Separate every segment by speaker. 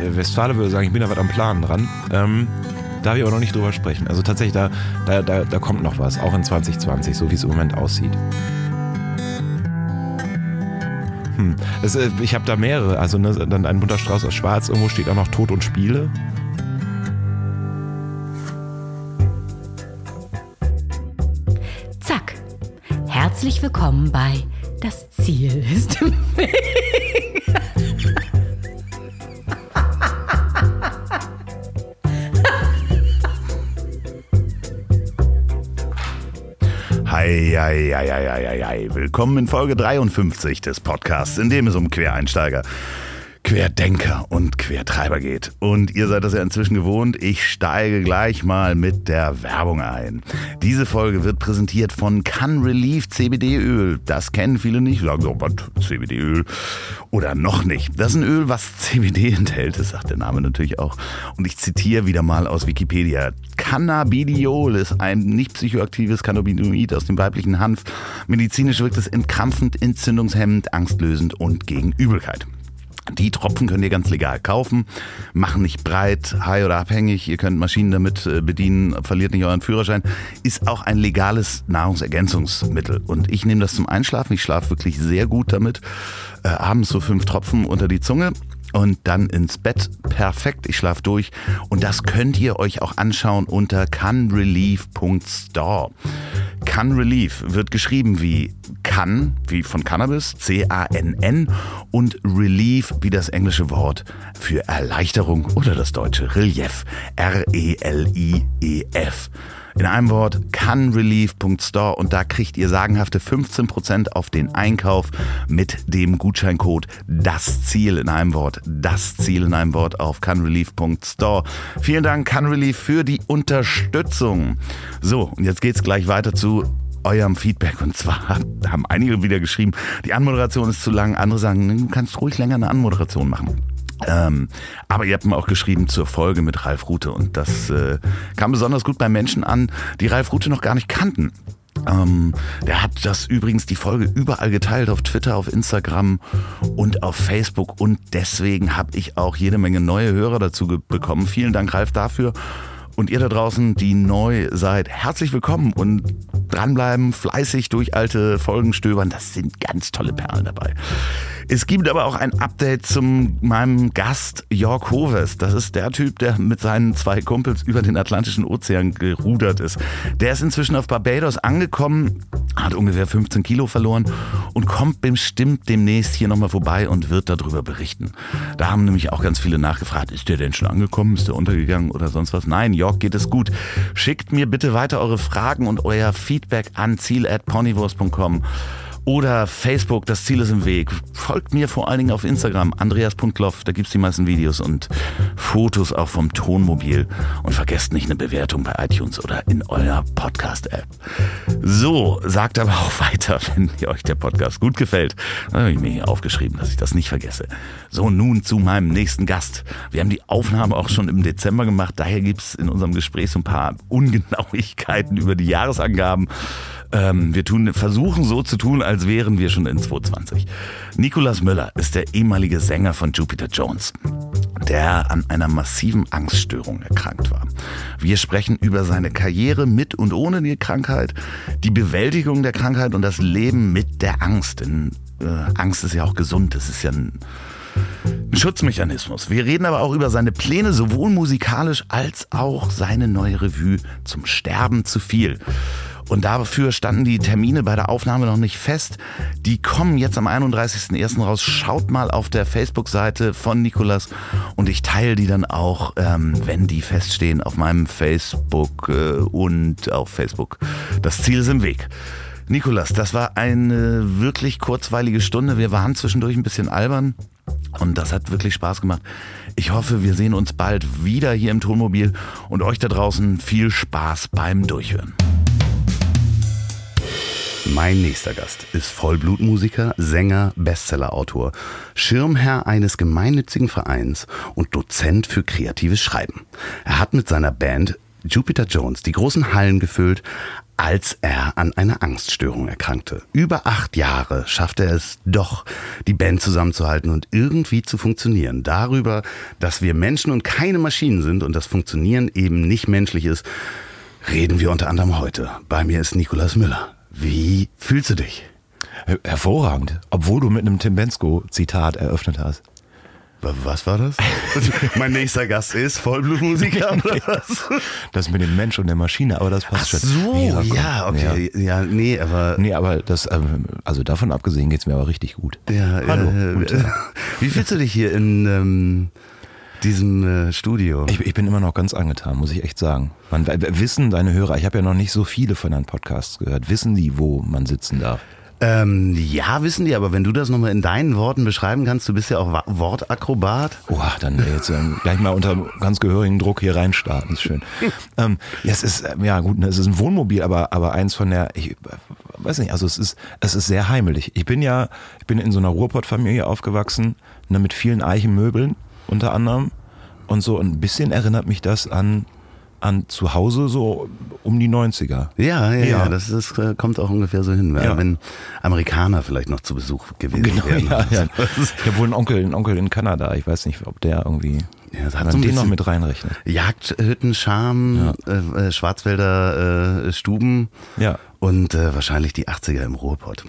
Speaker 1: Westfale würde sagen, ich bin da was am Planen dran. Ähm, darf ich aber noch nicht drüber sprechen. Also tatsächlich, da, da, da, da kommt noch was, auch in 2020, so wie es im Moment aussieht. Hm. Das, äh, ich habe da mehrere, also ne, dann ein bunter Strauß aus Schwarz, irgendwo steht auch noch Tod und Spiele.
Speaker 2: Zack. Herzlich willkommen bei Das Ziel ist im Weg.
Speaker 3: Ei, ei, ei, ei, ei, ei, ei. Willkommen in Folge 53 des Podcasts, in dem es um Quereinsteiger Querdenker und Quertreiber geht. Und ihr seid das ja inzwischen gewohnt. Ich steige gleich mal mit der Werbung ein. Diese Folge wird präsentiert von Can Relief CBD-Öl. Das kennen viele nicht. Sagen so, was? CBD-Öl? Oder noch nicht. Das ist ein Öl, was CBD enthält. Das sagt der Name natürlich auch. Und ich zitiere wieder mal aus Wikipedia. Cannabidiol ist ein nicht psychoaktives Cannabinoid aus dem weiblichen Hanf. Medizinisch wirkt es entkrampfend, entzündungshemmend, angstlösend und gegen Übelkeit. Die Tropfen könnt ihr ganz legal kaufen, machen nicht breit, high oder abhängig. Ihr könnt Maschinen damit äh, bedienen, verliert nicht euren Führerschein. Ist auch ein legales Nahrungsergänzungsmittel. Und ich nehme das zum Einschlafen. Ich schlafe wirklich sehr gut damit. Äh, abends so fünf Tropfen unter die Zunge und dann ins Bett. Perfekt, ich schlafe durch. Und das könnt ihr euch auch anschauen unter canrelief.store. Can Relief wird geschrieben wie Can, wie von Cannabis, C-A-N-N und Relief wie das englische Wort für Erleichterung oder das deutsche Relief, R-E-L-I-E-F. In einem Wort canrelief.store und da kriegt ihr sagenhafte 15% auf den Einkauf mit dem Gutscheincode das Ziel in einem Wort, das Ziel in einem Wort auf canrelief.store. Vielen Dank Canrelief für die Unterstützung. So, und jetzt geht's gleich weiter zu eurem Feedback. Und zwar haben einige wieder geschrieben, die Anmoderation ist zu lang. Andere sagen, du kannst ruhig länger eine Anmoderation machen. Ähm, aber ihr habt mir auch geschrieben zur Folge mit Ralf Rute und das äh, kam besonders gut bei Menschen an, die Ralf Rute noch gar nicht kannten. Ähm, der hat das übrigens die Folge überall geteilt, auf Twitter, auf Instagram und auf Facebook. Und deswegen habe ich auch jede Menge neue Hörer dazu bekommen. Vielen Dank, Ralf, dafür. Und ihr da draußen, die neu seid, herzlich willkommen und dranbleiben, fleißig durch alte Folgen stöbern. Das sind ganz tolle Perlen dabei. Es gibt aber auch ein Update zu meinem Gast Jörg Hoves. Das ist der Typ, der mit seinen zwei Kumpels über den Atlantischen Ozean gerudert ist. Der ist inzwischen auf Barbados angekommen, hat ungefähr 15 Kilo verloren und kommt bestimmt demnächst hier nochmal vorbei und wird darüber berichten. Da haben nämlich auch ganz viele nachgefragt, ist der denn schon angekommen, ist der untergegangen oder sonst was? Nein, Jörg geht es gut. Schickt mir bitte weiter eure Fragen und euer Feedback an ziel.ponywurst.com oder Facebook, das Ziel ist im Weg. Folgt mir vor allen Dingen auf Instagram, Andreas.kloff, da gibt's die meisten Videos und Fotos auch vom Tonmobil. Und vergesst nicht eine Bewertung bei iTunes oder in eurer Podcast-App. So, sagt aber auch weiter, wenn ihr euch der Podcast gut gefällt. Da habe ich mir hier aufgeschrieben, dass ich das nicht vergesse. So, nun zu meinem nächsten Gast. Wir haben die Aufnahme auch schon im Dezember gemacht, daher gibt's in unserem Gespräch so ein paar Ungenauigkeiten über die Jahresangaben. Ähm, wir tun, versuchen so zu tun, als wären wir schon in 2020. Nicolas Müller ist der ehemalige Sänger von Jupiter Jones, der an einer massiven Angststörung erkrankt war. Wir sprechen über seine Karriere mit und ohne die Krankheit, die Bewältigung der Krankheit und das Leben mit der Angst. Denn äh, Angst ist ja auch gesund, es ist ja ein ein Schutzmechanismus. Wir reden aber auch über seine Pläne, sowohl musikalisch als auch seine neue Revue zum Sterben zu viel. Und dafür standen die Termine bei der Aufnahme noch nicht fest. Die kommen jetzt am 31.01. raus. Schaut mal auf der Facebook-Seite von Nikolas und ich teile die dann auch, ähm, wenn die feststehen, auf meinem Facebook äh, und auf Facebook. Das Ziel ist im Weg. Nikolas, das war eine wirklich kurzweilige Stunde. Wir waren zwischendurch ein bisschen albern. Und das hat wirklich Spaß gemacht. Ich hoffe, wir sehen uns bald wieder hier im Tonmobil und euch da draußen viel Spaß beim Durchhören. Mein nächster Gast ist Vollblutmusiker, Sänger, Bestsellerautor, Schirmherr eines gemeinnützigen Vereins und Dozent für kreatives Schreiben. Er hat mit seiner Band Jupiter Jones die großen Hallen gefüllt, als er an einer Angststörung erkrankte. Über acht Jahre schaffte er es doch, die Band zusammenzuhalten und irgendwie zu funktionieren. Darüber, dass wir Menschen und keine Maschinen sind und das Funktionieren eben nicht menschlich ist, reden wir unter anderem heute. Bei mir ist Nikolas Müller. Wie fühlst du dich?
Speaker 1: Hervorragend, obwohl du mit einem Tim Bensko-Zitat eröffnet hast.
Speaker 3: Was war das? mein nächster Gast ist Vollblutmusiker oder was?
Speaker 1: Das mit dem Mensch und der Maschine, aber das passt
Speaker 3: Ach
Speaker 1: schon.
Speaker 3: so,
Speaker 1: Ja,
Speaker 3: ja, okay. Ja. nee, aber.
Speaker 1: Nee, aber das, ähm, also davon abgesehen geht's mir aber richtig gut.
Speaker 3: Ja,
Speaker 1: Hallo.
Speaker 3: äh, äh, wie fühlst du dich hier in ähm, diesem äh, Studio?
Speaker 1: Ich, ich bin immer noch ganz angetan, muss ich echt sagen. Man, wissen deine Hörer, ich habe ja noch nicht so viele von deinen Podcasts gehört, wissen die, wo man sitzen darf?
Speaker 3: Ähm, ja, wissen die, aber wenn du das nochmal in deinen Worten beschreiben kannst, du bist ja auch Wortakrobat.
Speaker 1: Oha, dann jetzt ähm, gleich mal unter ganz gehörigen Druck hier reinstarten, ist schön. ähm, ja, es ist, ähm, ja gut, ne, es ist ein Wohnmobil, aber, aber eins von der, ich äh, weiß nicht, also es ist, es ist sehr heimelig. Ich bin ja, ich bin in so einer Ruhrpott-Familie aufgewachsen, ne, mit vielen Eichenmöbeln unter anderem und so ein bisschen erinnert mich das an, an zu Hause so um die 90er.
Speaker 3: Ja, ja, ja,
Speaker 1: Ja.
Speaker 3: das ist, äh, kommt auch ungefähr so hin,
Speaker 1: Ja.
Speaker 3: wenn Amerikaner vielleicht noch zu Besuch gewesen
Speaker 1: Genau,
Speaker 3: wären.
Speaker 1: ja, ja. Ich habe wohl einen Onkel, einen Onkel in Kanada. Ich weiß nicht, ob der irgendwie
Speaker 3: Ja, das hat so ein
Speaker 1: den noch mit reinrechnet.
Speaker 3: Jagdhütten, Charme, äh, äh, Schwarzwälder äh, Stuben
Speaker 1: Ja.
Speaker 3: und äh, wahrscheinlich die 80er im Ruhrpott.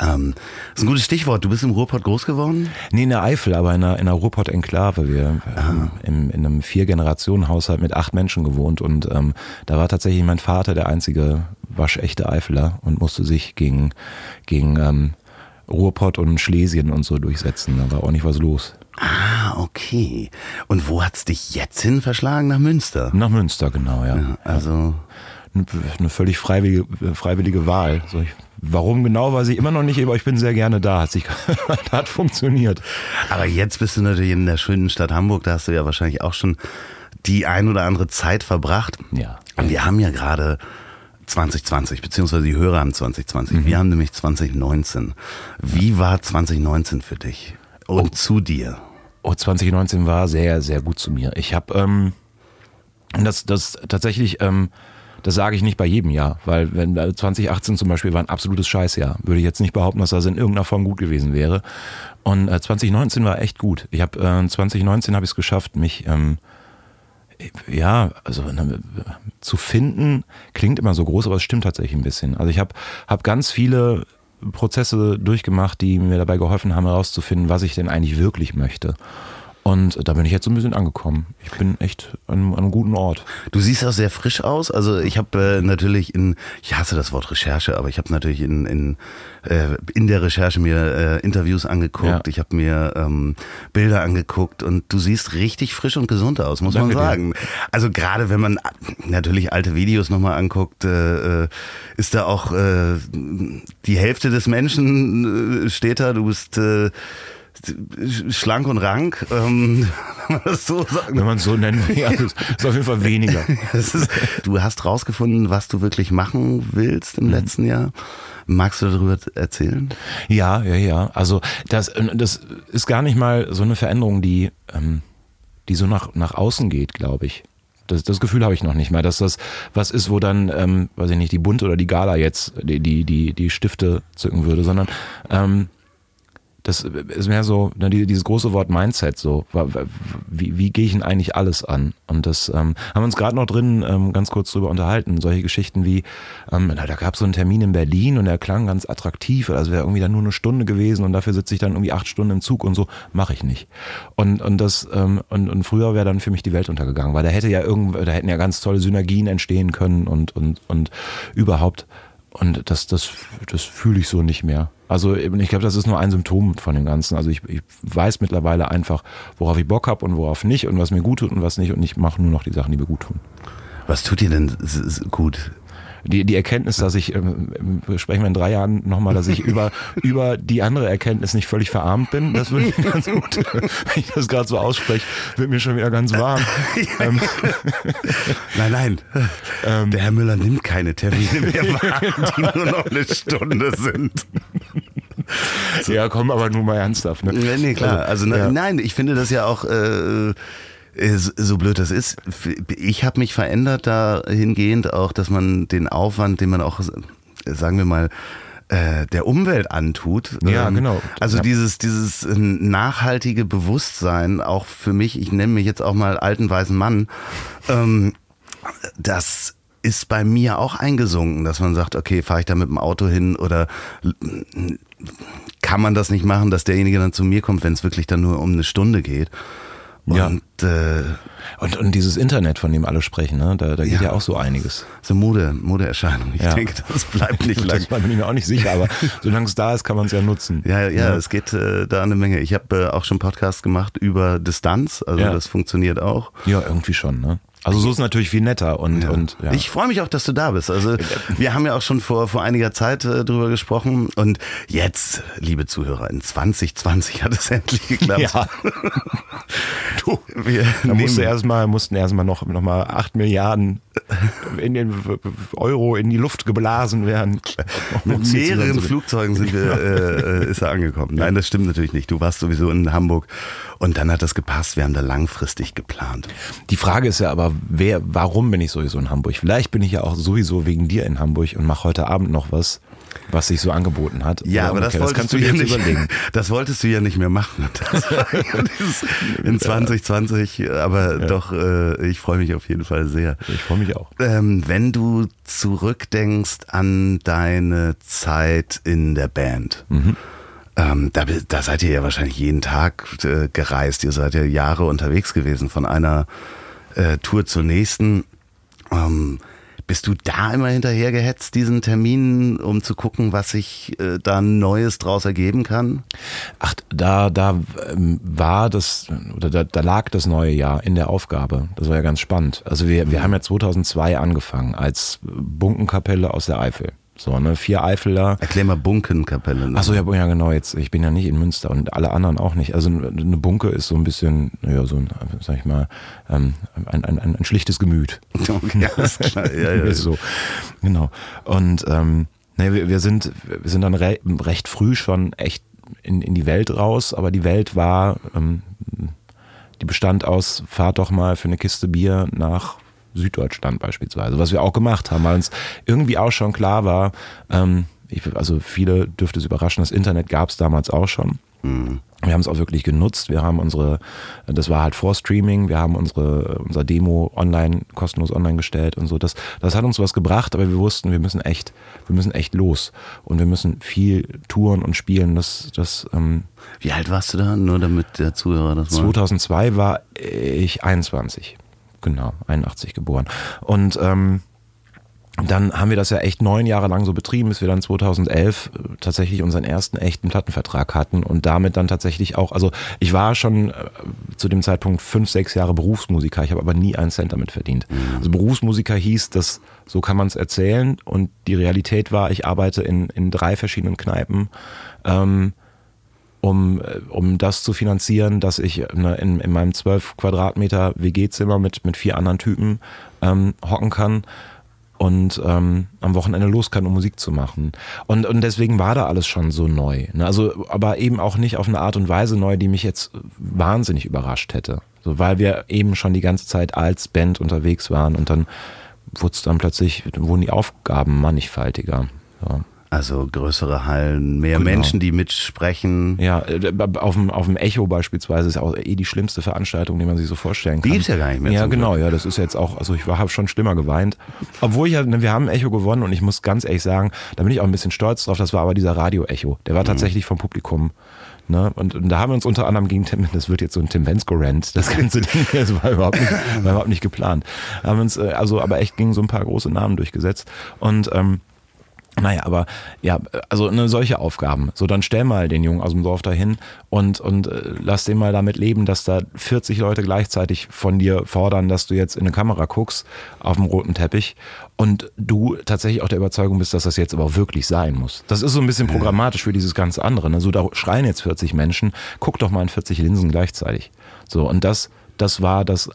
Speaker 3: Ähm, das ist ein gutes Stichwort. Du bist im Ruhrpott groß geworden?
Speaker 1: Nee, in der Eifel, aber in einer, in einer Ruhrpott-Enklave. Wir haben im, in einem Vier-Generationen-Haushalt mit acht Menschen gewohnt und ähm, da war tatsächlich mein Vater der einzige waschechte Eifeler und musste sich gegen, gegen ähm, Ruhrpott und Schlesien und so durchsetzen. Da war auch nicht was los.
Speaker 3: Ah, okay. Und wo hat's dich jetzt hin verschlagen? Nach Münster?
Speaker 1: Nach Münster, genau, ja.
Speaker 3: Ja, also,
Speaker 1: Eine, eine völlig freiwillige, freiwillige Wahl. So, ich, warum genau, weiß ich immer noch nicht, aber ich bin sehr gerne da. Hat, sich, hat funktioniert.
Speaker 3: aber jetzt bist du natürlich in der schönen Stadt Hamburg. Da hast du ja wahrscheinlich auch schon die ein oder andere Zeit verbracht.
Speaker 1: Ja.
Speaker 3: Und wir haben ja gerade 2020, beziehungsweise die Hörer haben 2020. Wir haben nämlich 2019. Wie war 2019 für dich? Und zu dir?
Speaker 1: Oh, 2019 war sehr, sehr gut zu mir. Ich habe ähm, das, das tatsächlich, ähm, das sage ich nicht bei jedem Jahr, weil wenn äh, 2018 zum Beispiel war ein absolutes Scheißjahr, würde ich jetzt nicht behaupten, dass das in irgendeiner Form gut gewesen wäre. Und äh, 2019 war echt gut. Ich habe äh, 2019 habe ich es geschafft, mich ähm, ja, also ne, zu finden klingt immer so groß, aber es stimmt tatsächlich ein bisschen. Also ich habe hab ganz viele Prozesse durchgemacht, die mir dabei geholfen haben, herauszufinden, was ich denn eigentlich wirklich möchte. Und da bin ich jetzt so ein bisschen angekommen. Ich bin echt an, an einem guten Ort.
Speaker 3: Du siehst auch sehr frisch aus. Also ich habe äh, natürlich in, ich hasse das Wort Recherche, aber ich habe natürlich in, in, äh, in der Recherche mir äh, Interviews angeguckt,
Speaker 1: Ja.
Speaker 3: ich habe mir ähm, Bilder angeguckt und du siehst richtig frisch und gesund aus, muss man
Speaker 1: Danke dir.
Speaker 3: sagen. Also gerade wenn man natürlich alte Videos nochmal anguckt, äh, äh, ist da auch äh, die Hälfte des Menschen äh, steht da, du bist äh, schlank und rank, ähm, wenn man das so sagen
Speaker 1: Wenn man es so nennen will, ja, ist, auf jeden Fall weniger.
Speaker 3: ist, du hast rausgefunden, was du wirklich machen willst im letzten Jahr. Magst du darüber erzählen?
Speaker 1: Ja, ja, ja. Also das, das ist gar nicht mal so eine Veränderung, die, ähm, die so nach, nach außen geht, glaube ich. Das, das Gefühl habe ich noch nicht mal, dass das was ist, wo dann, ähm, weiß ich nicht, die Bund oder die Gala jetzt die, die, die, die Stifte zücken würde, sondern ähm, das ist mehr so, ne, die- dieses große Wort Mindset, so, wie, wie gehe ich denn eigentlich alles an? Und das ähm, haben wir uns gerade noch drin ähm, ganz kurz drüber unterhalten. Solche Geschichten wie, ähm, na, da gab es so einen Termin in Berlin und der klang ganz attraktiv, also wäre irgendwie dann nur eine Stunde gewesen und dafür sitze ich dann irgendwie acht Stunden im Zug und so, mache ich nicht. Und, und das, ähm, und, und früher wäre dann für mich die Welt untergegangen, weil da hätte ja irgend, da hätten ja ganz tolle Synergien entstehen können und, und, und überhaupt. Und das, das, das fühle ich so nicht mehr. Also ich glaube, das ist nur ein Symptom von dem Ganzen. Also ich, ich weiß mittlerweile einfach, worauf ich Bock habe und worauf nicht und was mir gut tut und was nicht. Und ich mache nur noch die Sachen, die mir gut tun.
Speaker 3: Was tut dir denn gut?
Speaker 1: Die, die Erkenntnis, dass ich, ähm, sprechen wir in drei Jahren nochmal, dass ich über, über die andere Erkenntnis nicht völlig verarmt bin, das würde mir ganz gut, wenn ich das gerade so ausspreche, wird mir schon wieder ganz warm. ähm,
Speaker 3: Nein, nein.
Speaker 1: Ähm.
Speaker 3: Der Herr Müller nimmt keine Termine mehr wahr, die nur noch eine Stunde sind.
Speaker 1: ja, komm, aber nur mal ernsthaft. Ne?
Speaker 3: Nee, nee, klar. Also, na,
Speaker 1: ja.
Speaker 3: nein, ich finde das ja auch. Äh, so blöd das ist, ich habe mich verändert dahingehend auch, dass man den Aufwand, den man auch, sagen wir mal, äh, der Umwelt antut.
Speaker 1: Ja, ähm, genau.
Speaker 3: Also
Speaker 1: ja.
Speaker 3: dieses, dieses nachhaltige Bewusstsein, auch für mich, ich nenne mich jetzt auch mal alten weißen Mann, ähm, das ist bei mir auch eingesunken, dass man sagt, okay, fahre ich da mit dem Auto hin oder kann man das nicht machen, dass derjenige dann zu mir kommt, wenn es wirklich dann nur um eine Stunde geht.
Speaker 1: Ja.
Speaker 3: Und, äh,
Speaker 1: und, und dieses Internet, von dem alle sprechen, ne? da, da geht ja. ja auch so einiges.
Speaker 3: So Mode, Modeerscheinung. Ich
Speaker 1: Ja.
Speaker 3: denke, das bleibt nicht lang.
Speaker 1: Das bin ich mir auch nicht sicher, aber solange es da ist, kann man es ja nutzen.
Speaker 3: Ja, ja, ja, es geht äh, da eine Menge. Ich habe äh, auch schon Podcasts gemacht über Distanz, also
Speaker 1: Ja.
Speaker 3: das funktioniert auch.
Speaker 1: Ja, irgendwie schon. Ne? Also so ist natürlich viel netter und, und ja.
Speaker 3: Ich freue mich auch, dass du da bist. Also wir haben ja auch schon vor, vor einiger Zeit äh, drüber gesprochen und jetzt, liebe Zuhörer, in 2020 hat es endlich geklappt.
Speaker 1: ja. du,
Speaker 3: Wir
Speaker 1: da musste erstmal, mussten erstmal noch, noch mal 8 Milliarden in den Euro in die Luft geblasen werden.
Speaker 3: Mit mehreren Flugzeugen sind wir, äh, ist er angekommen. Nein, das stimmt natürlich nicht. Du warst sowieso in Hamburg und dann hat das gepasst. Wir haben da langfristig geplant.
Speaker 1: Die Frage ist ja aber, wer, warum bin ich sowieso in Hamburg? Vielleicht bin ich ja auch sowieso wegen dir in Hamburg und mache heute Abend noch was, was sich so angeboten hat.
Speaker 3: Ja, aber das wolltest
Speaker 1: kannst
Speaker 3: du ja
Speaker 1: jetzt
Speaker 3: nicht.
Speaker 1: überlegen.
Speaker 3: Das wolltest du ja nicht mehr machen. Das ja in 2020, aber doch, äh, ich freue mich auf jeden Fall sehr.
Speaker 1: Ich freue mich auch.
Speaker 3: Ähm, wenn du zurückdenkst an deine Zeit in der Band, ähm, da, da seid ihr ja wahrscheinlich jeden Tag äh, gereist. Ihr seid ja Jahre unterwegs gewesen, von einer äh, Tour zur nächsten. Ähm, bist du da immer hinterher gehetzt, diesen Terminen, um zu gucken, was sich äh, da Neues draus ergeben kann?
Speaker 1: Ach, da, da ähm, war das, oder da, da lag das neue Jahr in der Aufgabe. Das war ja ganz spannend. Also wir, wir haben ja 2002 angefangen als Bunkenkapelle aus der Eifel. So, ne, vier Eifeler.
Speaker 3: Erklär mal Bunkenkapelle. noch.
Speaker 1: Achso, ja, ja, genau, jetzt, ich bin ja nicht in Münster und alle anderen auch nicht. Also eine Bunke ist so ein bisschen, naja, so ein, sag ich mal, ähm, ein, ein, ein, ein schlichtes Gemüt.
Speaker 3: Okay, alles klar. Ja, ja.
Speaker 1: So, genau. Und ähm, ne, wir, wir sind, wir sind dann re recht früh schon echt in, in die Welt raus, aber die Welt war, ähm, die bestand aus, fahrt doch mal für eine Kiste Bier nach Süddeutschland beispielsweise, was wir auch gemacht haben, weil uns irgendwie auch schon klar war, ähm, ich, also viele dürfte es überraschen, das Internet gab es damals auch schon. Wir haben es auch wirklich genutzt. Wir haben unsere, das war halt vor Streaming, wir haben unsere, unser Demo online, kostenlos online gestellt und so. Das, das hat uns was gebracht, aber wir wussten, wir müssen echt, wir müssen echt los. Und wir müssen viel touren und spielen. Das, das, ähm,
Speaker 3: Wie alt warst du da? Nur damit der Zuhörer das mal.
Speaker 1: 2002 war ich 21. Genau, 81 geboren. Und ähm, dann haben wir das ja echt neun Jahre lang so betrieben, bis wir dann 2011 äh, tatsächlich unseren ersten echten Plattenvertrag hatten und damit dann tatsächlich auch, also ich war schon äh, zu dem Zeitpunkt fünf, sechs Jahre Berufsmusiker, ich habe aber nie einen Cent damit verdient. Also Berufsmusiker hieß, dass so kann man es erzählen und die Realität war, ich arbeite in, in drei verschiedenen Kneipen. Ähm, um, um das zu finanzieren, dass ich ne, in, in meinem 12 Quadratmeter WG-Zimmer mit, mit vier anderen Typen ähm, hocken kann und ähm, am Wochenende los kann, um Musik zu machen. Und, und deswegen war da alles schon so neu. Ne? Also, aber eben auch nicht auf eine Art und Weise neu, die mich jetzt wahnsinnig überrascht hätte. So, weil wir eben schon die ganze Zeit als Band unterwegs waren und dann wurde dann plötzlich, wurden die Aufgaben mannigfaltiger. Ja.
Speaker 3: Also größere Hallen, mehr
Speaker 1: Genau.
Speaker 3: Menschen, die mitsprechen.
Speaker 1: Ja, äh, auf dem, auf dem Echo beispielsweise ist ja auch eh die schlimmste Veranstaltung, die man sich so vorstellen kann.
Speaker 3: Die gibt's ja gar nicht mehr
Speaker 1: Ja, genau, ja, das ist jetzt auch, also ich habe schon schlimmer geweint. Obwohl ich ja, ne, wir haben Echo gewonnen und ich muss ganz ehrlich sagen, da bin ich auch ein bisschen stolz drauf, das war aber dieser Radio-Echo. Der war
Speaker 3: Mhm.
Speaker 1: tatsächlich vom Publikum. Ne? Und, und da haben wir uns unter anderem gegen Tim, das wird jetzt so ein Tim Bensko-Rant, das ganze Ding, das war überhaupt nicht, war überhaupt nicht geplant. Haben uns, äh, also aber echt gegen so ein paar große Namen durchgesetzt. Und ähm, naja, aber ja, also eine solche Aufgaben. So, dann stell mal den Jungen aus dem Dorf dahin und, und äh, lass den mal damit leben, dass da 40 Leute gleichzeitig von dir fordern, dass du jetzt in eine Kamera guckst auf dem roten Teppich und du tatsächlich auch der Überzeugung bist, dass das jetzt aber wirklich sein muss. Das ist so ein bisschen programmatisch für dieses ganze andere. Ne? So, da schreien jetzt 40 Menschen, guck doch mal in 40 Linsen gleichzeitig. So, und das, das war das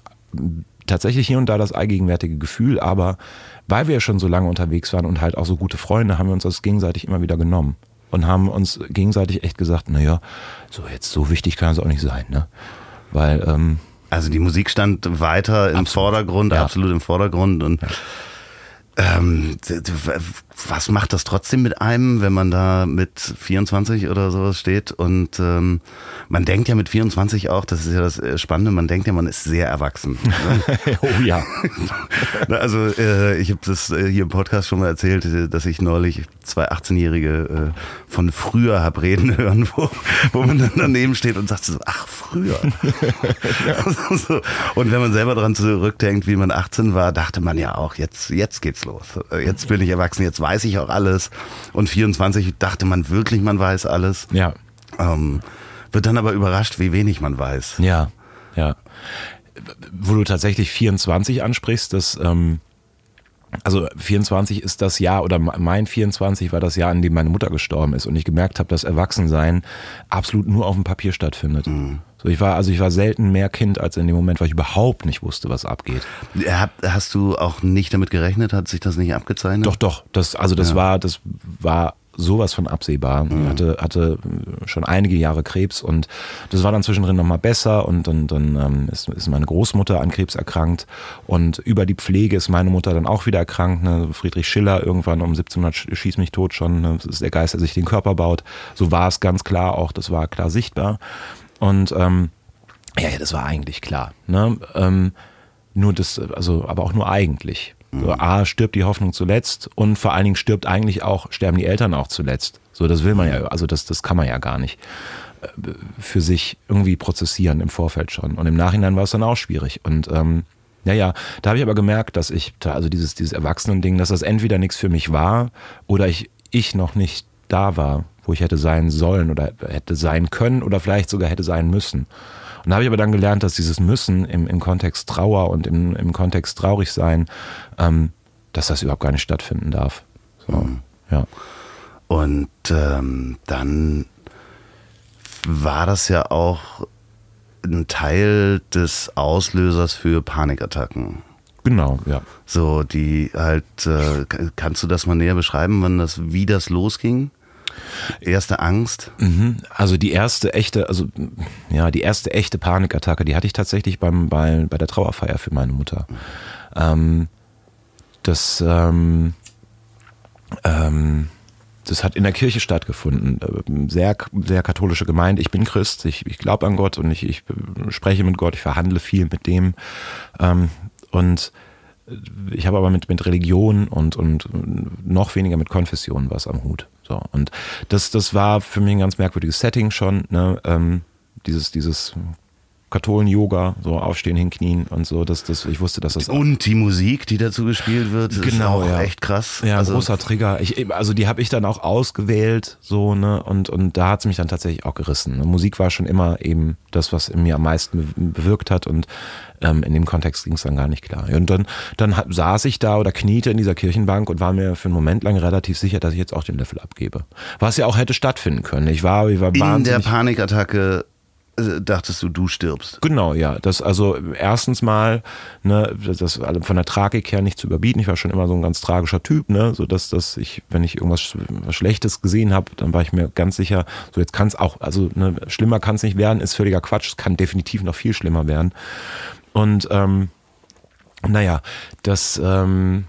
Speaker 1: tatsächlich hier und da das allgegenwärtige Gefühl, aber weil wir schon so lange unterwegs waren und halt auch so gute Freunde, haben wir uns das gegenseitig immer wieder genommen und haben uns gegenseitig echt gesagt, naja, so jetzt so wichtig kann es auch nicht sein, ne? Weil, ähm,
Speaker 3: Also die Musik stand weiter im
Speaker 1: Absolut.
Speaker 3: Vordergrund,
Speaker 1: Ja.
Speaker 3: absolut im Vordergrund. Und ähm, was macht das trotzdem mit einem, wenn man da mit 24 oder sowas steht? Und ähm, man denkt ja mit 24 auch, das ist ja das äh, Spannende, man denkt ja, man ist sehr erwachsen. Ne?
Speaker 1: oh ja.
Speaker 3: Also äh, ich habe das äh, hier im Podcast schon mal erzählt, äh, dass ich neulich zwei 18-Jährige äh, von früher hab reden hören, wo, wo man dann daneben steht und sagt so, ach früher. so. Und wenn man selber dran zurückdenkt, wie man 18 war, dachte man ja auch, jetzt, jetzt geht's los. Jetzt bin ich erwachsen, jetzt weiß ich auch alles. Und 24 dachte man wirklich, man weiß alles.
Speaker 1: Ja.
Speaker 3: Ähm, wird dann aber überrascht, wie wenig man weiß.
Speaker 1: Ja, ja. Wo du tatsächlich 24 ansprichst, das, ähm, also 24 ist das Jahr, oder mein 24 war das Jahr, in dem meine Mutter gestorben ist und ich gemerkt habe, dass Erwachsensein absolut nur auf dem Papier stattfindet. So, ich war, also ich war selten mehr Kind als in dem Moment, weil ich überhaupt nicht wusste, was abgeht.
Speaker 3: Hast du auch nicht damit gerechnet? Hat sich das nicht abgezeichnet?
Speaker 1: Doch, doch. Das, also das war, das war sowas von absehbar. Ich hatte, hatte schon einige Jahre Krebs und das war dann zwischendrin nochmal besser und dann, dann ähm, ist, ist meine Großmutter an Krebs erkrankt und über die Pflege ist meine Mutter dann auch wieder erkrankt. Ne? Friedrich Schiller irgendwann um 1700 sch- schieß mich tot schon. Ne? Das ist der Geist, der sich den Körper baut. So war es ganz klar auch, das war klar sichtbar. Und ähm, ja, ja, das war eigentlich klar. Ne? Ähm, nur das, also, aber auch nur eigentlich. So, A, stirbt die Hoffnung zuletzt und vor allen Dingen stirbt eigentlich auch, sterben die Eltern auch zuletzt. So, das will man ja, also das, das kann man ja gar nicht äh, für sich irgendwie prozessieren im Vorfeld schon. Und im Nachhinein war es dann auch schwierig. Und ähm, ja, ja, da habe ich aber gemerkt, dass ich, also dieses, dieses Erwachsenen-Ding, dass das entweder nichts für mich war oder ich, ich noch nicht da war, wo ich hätte sein sollen oder hätte sein können oder vielleicht sogar hätte sein müssen. Und da habe ich aber dann gelernt, dass dieses Müssen im, im Kontext Trauer und im, im Kontext traurig sein, ähm, dass das überhaupt gar nicht stattfinden darf. So, ja.
Speaker 3: Und ähm, dann war das ja auch ein Teil des Auslösers für Panikattacken.
Speaker 1: Genau, ja.
Speaker 3: So, die halt, äh, kannst du das mal näher beschreiben, wann das, wie das losging? Erste Angst?
Speaker 1: Mhm. Also die erste echte, also ja, die erste echte Panikattacke, die hatte ich tatsächlich beim, bei, bei der Trauerfeier für meine Mutter. Ähm, das, ähm, ähm, das hat in der Kirche stattgefunden. Sehr, sehr katholische Gemeinde. Ich bin Christ, ich, ich glaube an Gott und ich, ich spreche mit Gott, ich verhandle viel mit dem. Ähm, und ich habe aber mit, mit Religion und, und noch weniger mit Konfession was am Hut. So. Und das, das war für mich ein ganz merkwürdiges Setting schon. Ne? Ähm, dieses, dieses Katholen-Yoga, so aufstehen, hinknien und so. Das, das, ich wusste, dass das
Speaker 3: Und die Musik, die dazu gespielt wird, ist
Speaker 1: Genau, ja.
Speaker 3: echt krass.
Speaker 1: ja,
Speaker 3: also,
Speaker 1: großer Trigger. Ich, also die habe ich dann auch ausgewählt, so, ne, und, und da hat es mich dann tatsächlich auch gerissen. Ne? Musik war schon immer eben das, was in mir am meisten be- bewirkt hat und ähm, in dem Kontext ging es dann gar nicht klar. Und dann, dann saß ich da oder kniete in dieser Kirchenbank und war mir für einen Moment lang relativ sicher, dass ich jetzt auch den Löffel abgebe. Was ja auch hätte stattfinden können. Ich war, ich war
Speaker 3: in der. Panikattacke dachtest du, du stirbst.
Speaker 1: Genau, ja. Das also erstens mal, ne, das von der Tragik her nicht zu überbieten. Ich war schon immer so ein ganz tragischer Typ, ne, so dass, dass ich, wenn ich irgendwas was Schlechtes gesehen habe, dann war ich mir ganz sicher, so jetzt kann es auch, also ne, schlimmer kann es nicht werden, ist völliger Quatsch. Es kann definitiv noch viel schlimmer werden. Und ähm, naja, das, ähm,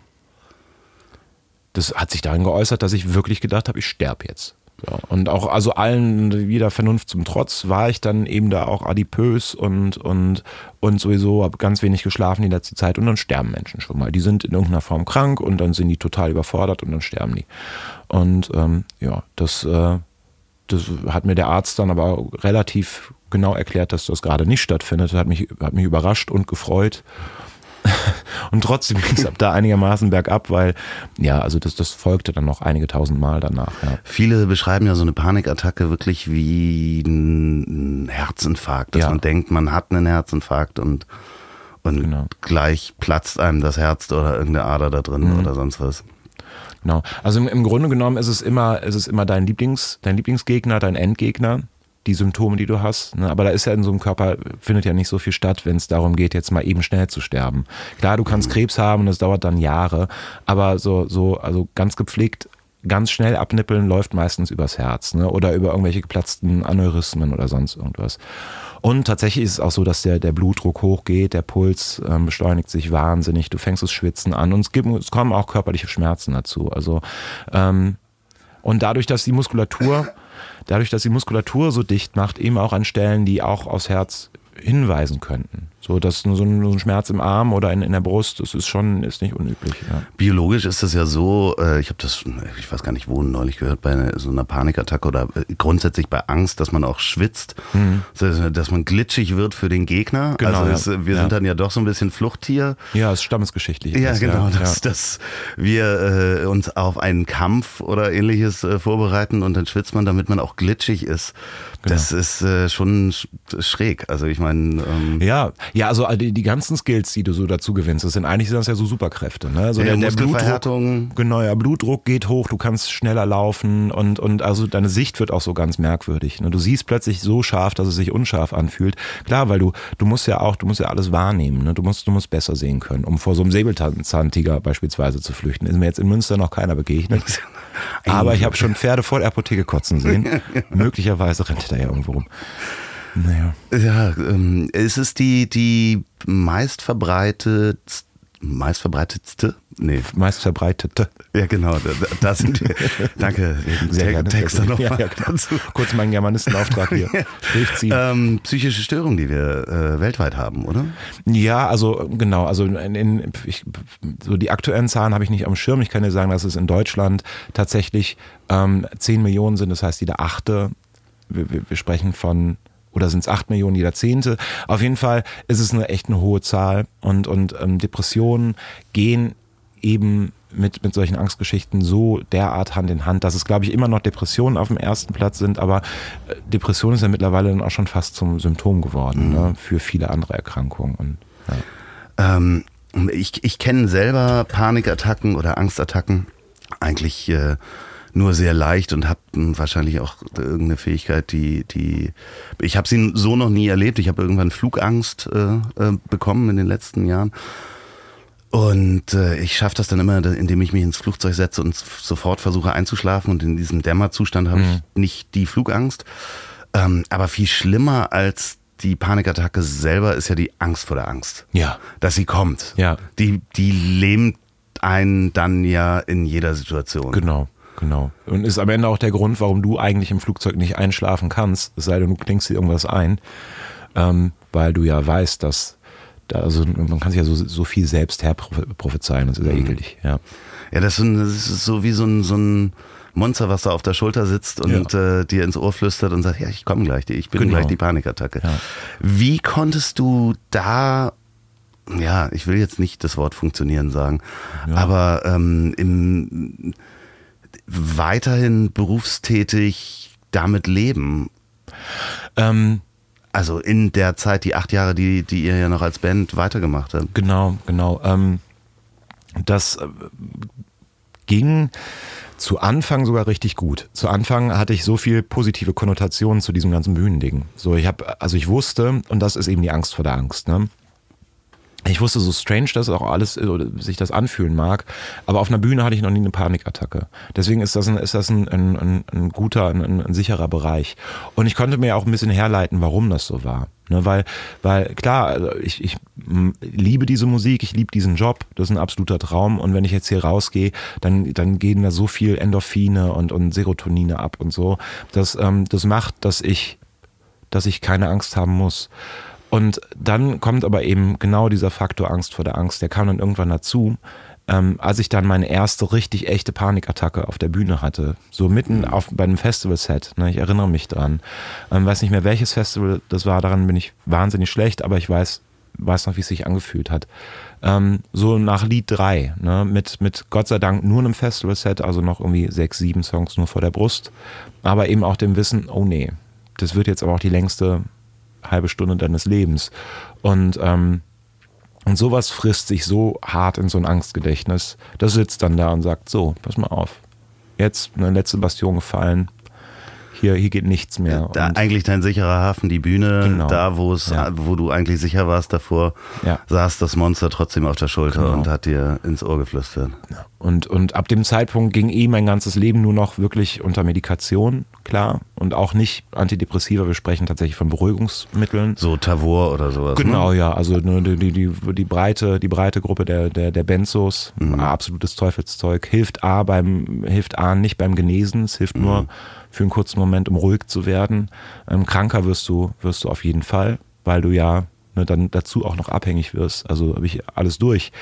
Speaker 1: das hat sich darin geäußert, dass ich wirklich gedacht habe, ich sterbe jetzt. Ja, und auch, also allen, jeder Vernunft zum Trotz, war ich dann eben da auch adipös und, und, und sowieso habe ganz wenig geschlafen die letzte Zeit und dann sterben Menschen schon mal. Die sind in irgendeiner Form krank und dann sind die total überfordert und dann sterben die. Und ähm, ja, das, äh, das hat mir der Arzt dann aber relativ genau erklärt, dass das gerade nicht stattfindet. Hat mich, hat mich überrascht und gefreut. Und trotzdem ging es ab da einigermaßen bergab, weil, ja, also das, das folgte dann noch einige tausend Mal danach. Ja.
Speaker 3: Viele beschreiben ja so eine Panikattacke wirklich wie ein Herzinfarkt, dass
Speaker 1: Ja.
Speaker 3: man denkt, man hat einen Herzinfarkt und, und
Speaker 1: Genau.
Speaker 3: gleich platzt einem das Herz oder irgendeine Ader da drin
Speaker 1: Mhm.
Speaker 3: oder sonst was.
Speaker 1: Genau. Also im, im Grunde genommen ist es immer, ist es immer dein Lieblings, dein Lieblingsgegner, dein Endgegner, die Symptome, die du hast. Ne? Aber da ist ja in so einem Körper, findet ja nicht so viel statt, wenn es darum geht, jetzt mal eben schnell zu sterben. Klar, du kannst Krebs haben und es dauert dann Jahre, aber so, so, also ganz gepflegt ganz schnell abnippeln läuft meistens übers Herz ne? oder über irgendwelche geplatzten Aneurysmen oder sonst irgendwas. Und tatsächlich ist es auch so, dass der, der Blutdruck hochgeht, der Puls ähm, beschleunigt sich wahnsinnig, du fängst das Schwitzen an und es, gibt, es kommen auch körperliche Schmerzen dazu. Also ähm, und dadurch, dass die Muskulatur, dadurch, dass die Muskulatur so dicht macht, eben auch an Stellen, die auch aufs Herz hinweisen könnten. So, dass so ein, so ein Schmerz im Arm oder in, in der Brust, das ist schon, ist nicht unüblich. Ja.
Speaker 3: Biologisch ist das ja so, äh, ich habe das, ich weiß gar nicht wo, neulich gehört, bei so einer Panikattacke oder äh, grundsätzlich bei Angst, dass man auch schwitzt, mhm. dass man glitschig wird für den Gegner.
Speaker 1: Genau,
Speaker 3: also es, wir
Speaker 1: ja.
Speaker 3: sind dann ja doch so ein bisschen Fluchttier.
Speaker 1: Ja, es ist stammesgeschichtlich.
Speaker 3: Ja,
Speaker 1: das,
Speaker 3: genau,
Speaker 1: ja,
Speaker 3: dass, dass wir äh, uns auf einen Kampf oder ähnliches äh, vorbereiten und dann schwitzt man, damit man auch glitschig ist. Genau. Das ist äh, schon schräg. Also ich meine. Ähm,
Speaker 1: ja, ja, also die, die ganzen Skills, die du so dazu gewinnst, das sind eigentlich sind das ja so Superkräfte. Ne? Also
Speaker 3: ja,
Speaker 1: der,
Speaker 3: der Blutdruck,
Speaker 1: genau, ja, Blutdruck geht hoch, du kannst schneller laufen und, und also deine Sicht wird auch so ganz merkwürdig. Ne? Du siehst plötzlich so scharf, dass es sich unscharf anfühlt. Klar, weil du, du musst ja auch, du musst ja alles wahrnehmen. Ne? Du musst, du musst besser sehen können, um vor so einem Säbelzahntiger beispielsweise zu flüchten. Ist mir jetzt in Münster noch keiner begegnet. Aber ich habe schon Pferde vor der Apotheke kotzen sehen. Möglicherweise rennt er ja irgendwo rum. Naja.
Speaker 3: Ja, ähm, es ist die, die meistverbreitetste meistverbreitetste?
Speaker 1: Nee. Meistverbreitete.
Speaker 3: Ja, genau. Da, da sind wir. Danke,
Speaker 1: Sehr gerne.
Speaker 3: Texter noch
Speaker 1: ja, ja, genau. Kurz meinen Germanistenauftrag hier durchziehen.
Speaker 3: Ähm, psychische Störungen, die wir äh, weltweit haben, oder?
Speaker 1: Ja, also genau. Also in, in, ich, so die aktuellen Zahlen habe ich nicht am Schirm. Ich kann dir sagen, dass es in Deutschland tatsächlich ähm, 10 Millionen sind. Das heißt, jeder achte. wir, wir, wir sprechen von oder sind es acht Millionen jeder Zehnte. Auf jeden Fall ist es eine echt eine hohe Zahl und, und ähm, Depressionen gehen eben mit, mit solchen Angstgeschichten so derart Hand in Hand, dass es, glaube ich, immer noch Depressionen auf dem ersten Platz sind, aber äh, Depression ist ja mittlerweile dann auch schon fast zum Symptom geworden mhm. ne, für viele andere Erkrankungen. Und,
Speaker 3: ja. ähm, ich ich kenne selber Panikattacken oder Angstattacken eigentlich äh, nur sehr leicht und habe wahrscheinlich auch irgendeine Fähigkeit, die, die ich habe sie so noch nie erlebt. Ich habe irgendwann Flugangst äh, äh, bekommen in den letzten Jahren. Und äh, ich schaffe das dann immer, indem ich mich ins Flugzeug setze und sofort versuche einzuschlafen. Und in diesem Dämmerzustand habe mhm. ich nicht die Flugangst. Ähm, aber viel schlimmer als die Panikattacke selber ist ja die Angst vor der Angst.
Speaker 1: Ja.
Speaker 3: Dass sie kommt.
Speaker 1: Ja.
Speaker 3: Die, die lähmt einen dann ja in jeder Situation.
Speaker 1: Genau. Genau. Und ist am Ende auch der Grund, warum du eigentlich im Flugzeug nicht einschlafen kannst, es sei denn, du klingst dir irgendwas ein, ähm, weil du ja weißt, dass da, also man kann sich ja so, so viel selbst herprophezeien, das ist ja mhm. ekelig, ja.
Speaker 3: Ja, das ist, ein, das ist so wie so ein, so ein Monster, was da auf der Schulter sitzt und ja. äh, dir ins Ohr flüstert und sagt, ja, ich komme gleich, ich bin genau. gleich die Panikattacke. Ja. Wie konntest du da ja, ich will jetzt nicht das Wort funktionieren sagen, ja. aber ähm, im weiterhin berufstätig damit leben? Ähm, also in der Zeit, die acht Jahre, die, die ihr ja noch als Band weitergemacht habt.
Speaker 1: Genau, genau. Ähm, das äh, ging zu Anfang sogar richtig gut. Zu Anfang hatte ich so viel positive Konnotationen zu diesem ganzen Bühnending. So, ich habe, also ich wusste, und das ist eben die Angst vor der Angst, ne? Ich wusste so strange, dass auch alles sich das anfühlen mag, aber auf einer Bühne hatte ich noch nie eine Panikattacke. Deswegen ist das ein, ist das ein, ein, ein guter, ein, ein, sicherer Bereich. Und ich konnte mir auch ein bisschen herleiten, warum das so war. Ne, weil, weil klar, also ich, ich liebe diese Musik, ich liebe diesen Job, das ist ein absoluter Traum. Und wenn ich jetzt hier rausgehe, dann, dann gehen da so viel Endorphine und, und Serotonine ab und so. Das, ähm, das macht, dass ich, dass ich keine Angst haben muss. Und dann kommt aber eben genau dieser Faktor Angst vor der Angst, der kam dann irgendwann dazu, ähm, als ich dann meine erste richtig echte Panikattacke auf der Bühne hatte. So mitten mhm. auf, bei einem Festival-Set. Ne, ich erinnere mich dran. Ähm, weiß nicht mehr, welches Festival das war, daran bin ich wahnsinnig schlecht, aber ich weiß, weiß noch, wie es sich angefühlt hat. Ähm, so nach Lied 3, ne, mit, mit Gott sei Dank nur einem Festival-Set, also noch irgendwie sechs, sieben Songs nur vor der Brust, aber eben auch dem Wissen, oh nee, das wird jetzt aber auch die längste halbe Stunde deines Lebens. Und, ähm, und sowas frisst sich so hart in so ein Angstgedächtnis. Das sitzt dann da und sagt, so, pass mal auf. Jetzt eine letzte Bastion gefallen. Hier, hier geht nichts mehr.
Speaker 3: Da eigentlich dein sicherer Hafen, die Bühne, genau. da wo es, ja. wo du eigentlich sicher warst davor, ja. saß das Monster trotzdem auf der Schulter genau. und hat dir ins Ohr geflüstert. Ja.
Speaker 1: Und, und ab dem Zeitpunkt ging eh mein ganzes Leben nur noch wirklich unter Medikation, klar. Und auch nicht Antidepressiva, wir sprechen tatsächlich von Beruhigungsmitteln.
Speaker 3: So Tavor oder sowas.
Speaker 1: Genau,
Speaker 3: ne?
Speaker 1: ja. Also ne, die, die, die, die, breite, die breite Gruppe der, der, der Benzos,
Speaker 3: Mhm.
Speaker 1: absolutes Teufelszeug, hilft A beim, hilft A nicht beim Genesen, es hilft
Speaker 3: Mhm.
Speaker 1: nur für einen kurzen Moment, um ruhig zu werden. Ähm, kranker wirst du, wirst du auf jeden Fall, weil du ja ne, dann dazu auch noch abhängig wirst. Also habe ich alles durch.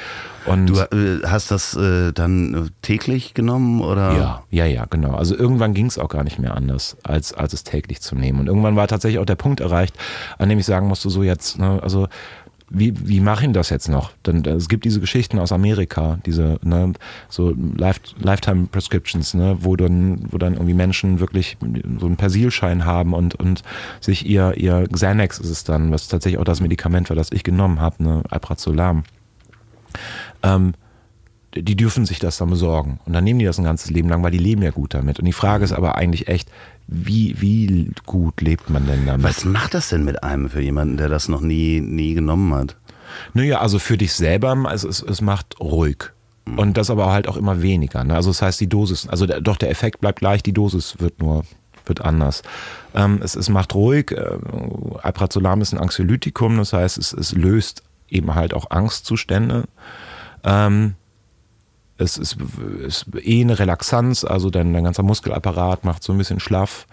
Speaker 1: Und
Speaker 3: Du äh, hast das äh, dann äh, täglich genommen oder?
Speaker 1: ja, ja, ja, genau. Also irgendwann ging es auch gar nicht mehr anders, als, als es täglich zu nehmen. Und irgendwann war tatsächlich auch der Punkt erreicht, an dem ich sagen musste, so jetzt, ne, also wie, wie mache ich das jetzt noch? Denn äh, es gibt diese Geschichten aus Amerika, diese ne, so Life, Lifetime Prescriptions, ne, wo dann, wo dann irgendwie Menschen wirklich so einen Persilschein haben und, und sich ihr, ihr Xanax ist es dann, was tatsächlich auch das Medikament war, das ich genommen habe, ne, Alprazolam. Ähm, die dürfen sich das dann besorgen. Und dann nehmen die das ein ganzes Leben lang, weil die leben ja gut damit. Und die Frage ist aber eigentlich echt, wie, wie gut lebt man denn damit?
Speaker 3: Was macht das denn mit einem für jemanden, der das noch nie, nie genommen hat?
Speaker 1: Naja, also für dich selber, es, es, es macht ruhig. Und das aber halt auch immer weniger. Ne? Also das heißt, die Dosis, also der, doch der Effekt bleibt gleich, die Dosis wird nur wird anders. Ähm, es, es macht ruhig. Äh, Alprazolam ist ein Anxiolytikum, das heißt, es, es löst eben halt auch Angstzustände. Ähm, es ist, ist eh eine Relaxanz, also dein, dein ganzer Muskelapparat macht so ein bisschen schlaff.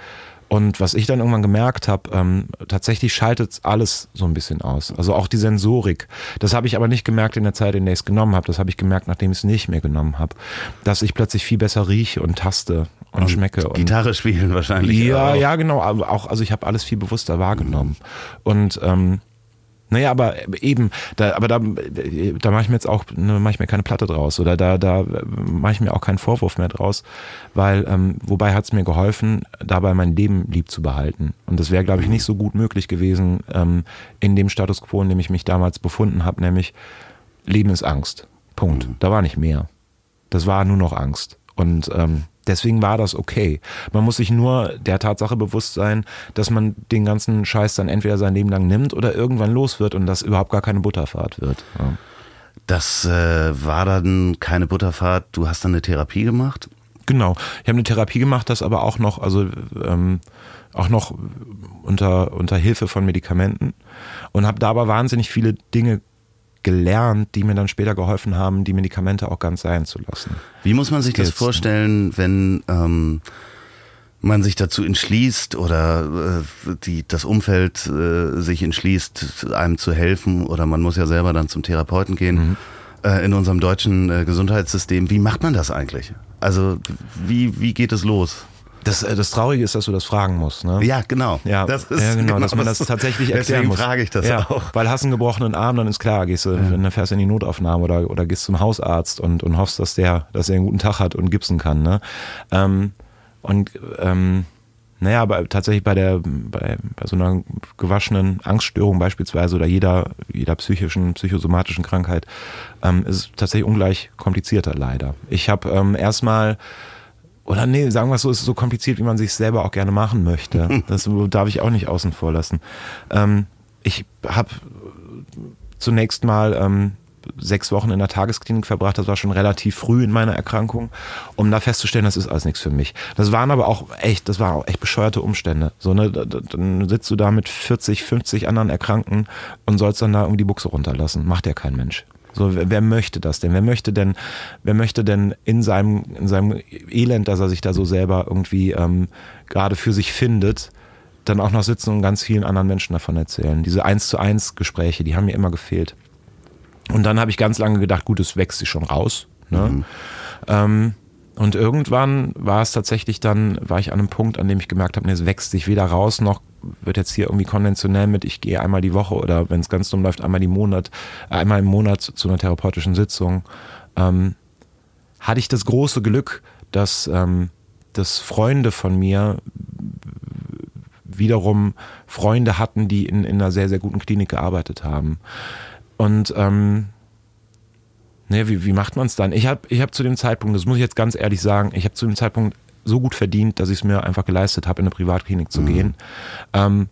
Speaker 1: Und was ich dann irgendwann gemerkt habe, ähm, tatsächlich schaltet alles so ein bisschen aus. Also auch die Sensorik. Das habe ich aber nicht gemerkt in der Zeit, in der ich es genommen habe. Das habe ich gemerkt, nachdem ich es nicht mehr genommen habe. Dass ich plötzlich viel besser rieche und taste und, schmecke. Und
Speaker 3: Gitarre spielen wahrscheinlich.
Speaker 1: ja,
Speaker 3: auch.
Speaker 1: ja, genau. Aber auch, also ich habe alles viel bewusster wahrgenommen. Und ähm, naja, aber eben, da, aber da, da mache ich mir jetzt auch, ne, mache ich mir keine Platte draus oder da, da mache ich mir auch keinen Vorwurf mehr draus, weil, ähm, wobei hat es mir geholfen, dabei mein Leben lieb zu behalten. Und das wäre, glaube ich, nicht so gut möglich gewesen ähm, in dem Status quo, in dem ich mich damals befunden habe, nämlich Leben ist Angst. Punkt. Da war nicht mehr. Das war nur noch Angst. Und ähm, deswegen war das okay. Man muss sich nur der Tatsache bewusst sein, dass man den ganzen Scheiß dann entweder sein Leben lang nimmt oder irgendwann los wird und das überhaupt gar keine Butterfahrt wird. Ja.
Speaker 3: Das äh, war dann keine Butterfahrt. Du hast dann eine Therapie gemacht.
Speaker 1: Genau. Ich habe eine Therapie gemacht, das aber auch noch, also ähm, auch noch unter, unter Hilfe von Medikamenten und habe da aber wahnsinnig viele Dinge gelernt, die mir dann später geholfen haben, die Medikamente auch ganz sein zu lassen.
Speaker 3: Wie muss man sich das vorstellen, wenn ähm, man sich dazu entschließt oder äh, die, das Umfeld äh, sich entschließt, einem zu helfen oder man muss ja selber dann zum Therapeuten gehen äh, in unserem deutschen äh, Gesundheitssystem. Wie macht man das eigentlich? Also wie, wie geht es los?
Speaker 1: Das, äh, das Traurige ist, dass du das fragen musst. Ne?
Speaker 3: Ja, genau.
Speaker 1: Ja,
Speaker 3: das ist
Speaker 1: ja genau, dass man das tatsächlich erklären
Speaker 3: Deswegen
Speaker 1: muss.
Speaker 3: frage ich das
Speaker 1: ja,
Speaker 3: auch.
Speaker 1: Weil hast einen gebrochenen Arm, dann ist klar, gehst du, dann fährst du in die Notaufnahme oder, oder gehst zum Hausarzt und, und hoffst, dass der, dass er einen guten Tag hat und gipsen kann. Ne? Ähm, und ähm, naja, aber tatsächlich bei der, bei, bei so einer gewaschenen Angststörung beispielsweise oder jeder, jeder psychischen, psychosomatischen Krankheit, ähm, ist es tatsächlich ungleich komplizierter leider. Ich habe ähm, erstmal oder nee, sagen wir es so, es ist so kompliziert, wie man sich selber auch gerne machen möchte. Das darf ich auch nicht außen vor lassen. Ähm, ich habe zunächst mal ähm, sechs Wochen in der Tagesklinik verbracht. Das war schon relativ früh in meiner Erkrankung, um da festzustellen, das ist alles nichts für mich. Das waren aber auch echt, das waren auch echt bescheuerte Umstände. So, ne, da- da- dann sitzt du da mit 40, 50 anderen Erkrankten und sollst dann da irgendwie die Buchse runterlassen. Macht ja kein Mensch. So, wer, möchte das denn? Wer möchte denn, wer möchte denn in seinem, in seinem Elend, dass er sich da so selber irgendwie ähm, gerade für sich findet, dann auch noch sitzen und ganz vielen anderen Menschen davon erzählen? Diese eins zu eins Gespräche, die haben mir immer gefehlt. Und dann habe ich ganz lange gedacht, gut, es wächst sich schon raus. Ne? Ähm, und irgendwann war es tatsächlich dann, war ich an einem Punkt, an dem ich gemerkt habe, nee, es wächst sich weder raus, noch wird jetzt hier irgendwie konventionell mit, ich gehe einmal die Woche oder wenn es ganz dumm läuft, einmal, die Monat, äh, einmal im Monat zu einer therapeutischen Sitzung. Ähm, hatte ich das große Glück, dass, ähm, dass Freunde von mir wiederum Freunde hatten, die in, in einer sehr, sehr guten Klinik gearbeitet haben. Und ähm, ne, wie, wie macht man es dann? Ich habe ich hab zu dem Zeitpunkt, das muss ich jetzt ganz ehrlich sagen, ich habe zu dem Zeitpunkt so gut verdient, dass ich es mir einfach geleistet habe, in eine Privatklinik zu gehen, ähm,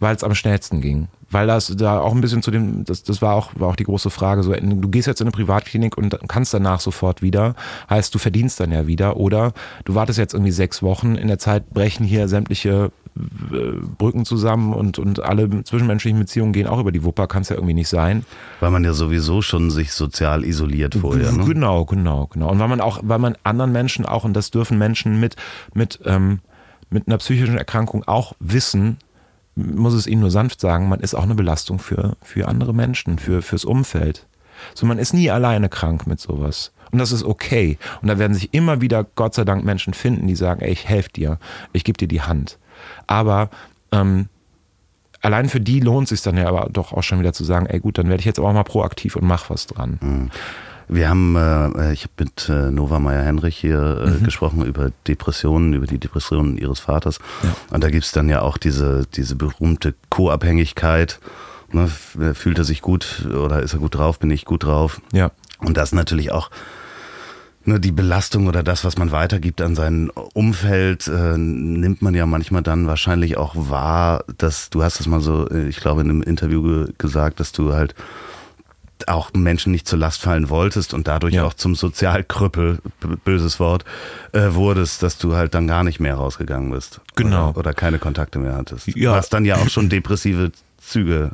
Speaker 1: weil es am schnellsten ging. Weil das da auch ein bisschen zu dem, das, das war auch, war auch die große Frage, so, du gehst jetzt in eine Privatklinik und kannst danach sofort wieder, heißt du verdienst dann ja wieder oder du wartest jetzt irgendwie sechs Wochen, in der Zeit brechen hier sämtliche äh, Brücken zusammen und, und alle zwischenmenschlichen Beziehungen gehen auch über die Wupper, kann es ja irgendwie nicht sein.
Speaker 3: Weil man ja sowieso schon sich sozial isoliert vorher. Ne?
Speaker 1: Genau, genau, genau. Und weil man auch, weil man anderen Menschen auch, und das dürfen Menschen mit, mit, ähm, mit einer psychischen Erkrankung auch wissen, muss es ihnen nur sanft sagen, man ist auch eine Belastung für, für andere Menschen, für, fürs Umfeld. So, man ist nie alleine krank mit sowas. Und das ist okay. Und da werden sich immer wieder, Gott sei Dank, Menschen finden, die sagen, ey, ich helfe dir, ich gebe dir die Hand. Aber ähm, allein für die lohnt es sich dann ja aber doch auch schon wieder zu sagen, ey gut, dann werde ich jetzt auch mal proaktiv und mach was dran.
Speaker 3: Mhm. Wir haben, äh, ich habe mit äh, Nova Meyer-Henrich hier äh, mhm. gesprochen über Depressionen, über die Depressionen ihres Vaters. Ja. Und da gibt es dann ja auch diese, diese berühmte Co-Abhängigkeit. Ne? Fühlt er sich gut oder ist er gut drauf, bin ich gut drauf?
Speaker 1: Ja.
Speaker 3: Und das natürlich auch ne, die Belastung oder das, was man weitergibt an sein Umfeld, äh, nimmt man ja manchmal dann wahrscheinlich auch wahr, dass du hast es mal so, äh, ich glaube, in einem Interview ge gesagt, dass du halt auch Menschen nicht zur Last fallen wolltest und dadurch ja. auch zum Sozialkrüppel, böses Wort, äh, wurdest, dass du halt dann gar nicht mehr rausgegangen bist.
Speaker 1: Genau.
Speaker 3: Oder, oder keine Kontakte mehr hattest. Ja. Was dann ja auch schon depressive Züge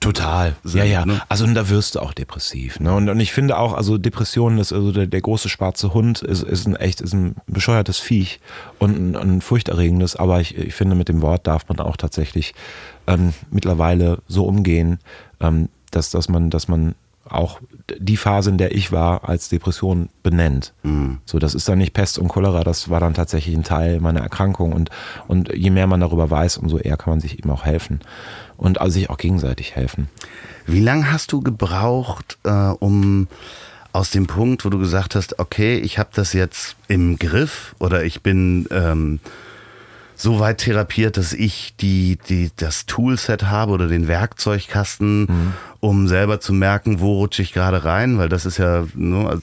Speaker 1: Total. Sind, ja, ja. Ne? Also da wirst du auch depressiv. Ne? Und, und ich finde auch, also Depressionen ist also der, der große schwarze Hund ist, ist ein echt, ist ein bescheuertes Viech und ein, ein furchterregendes, aber ich, ich finde, mit dem Wort darf man auch tatsächlich ähm, mittlerweile so umgehen, ähm, dass, dass man, dass man auch die Phase, in der ich war, als Depression benennt. Mhm. So, das ist dann nicht Pest und Cholera, das war dann tatsächlich ein Teil meiner Erkrankung und, und je mehr man darüber weiß, umso eher kann man sich eben auch helfen und also sich auch gegenseitig helfen.
Speaker 3: Wie lange hast du gebraucht, äh, um aus dem Punkt, wo du gesagt hast, okay, ich habe das jetzt im Griff oder ich bin ähm, so weit therapiert, dass ich die, die, das Toolset habe oder den Werkzeugkasten, mhm. um selber zu merken, wo rutsche ich gerade rein, weil das ist ja, ne, also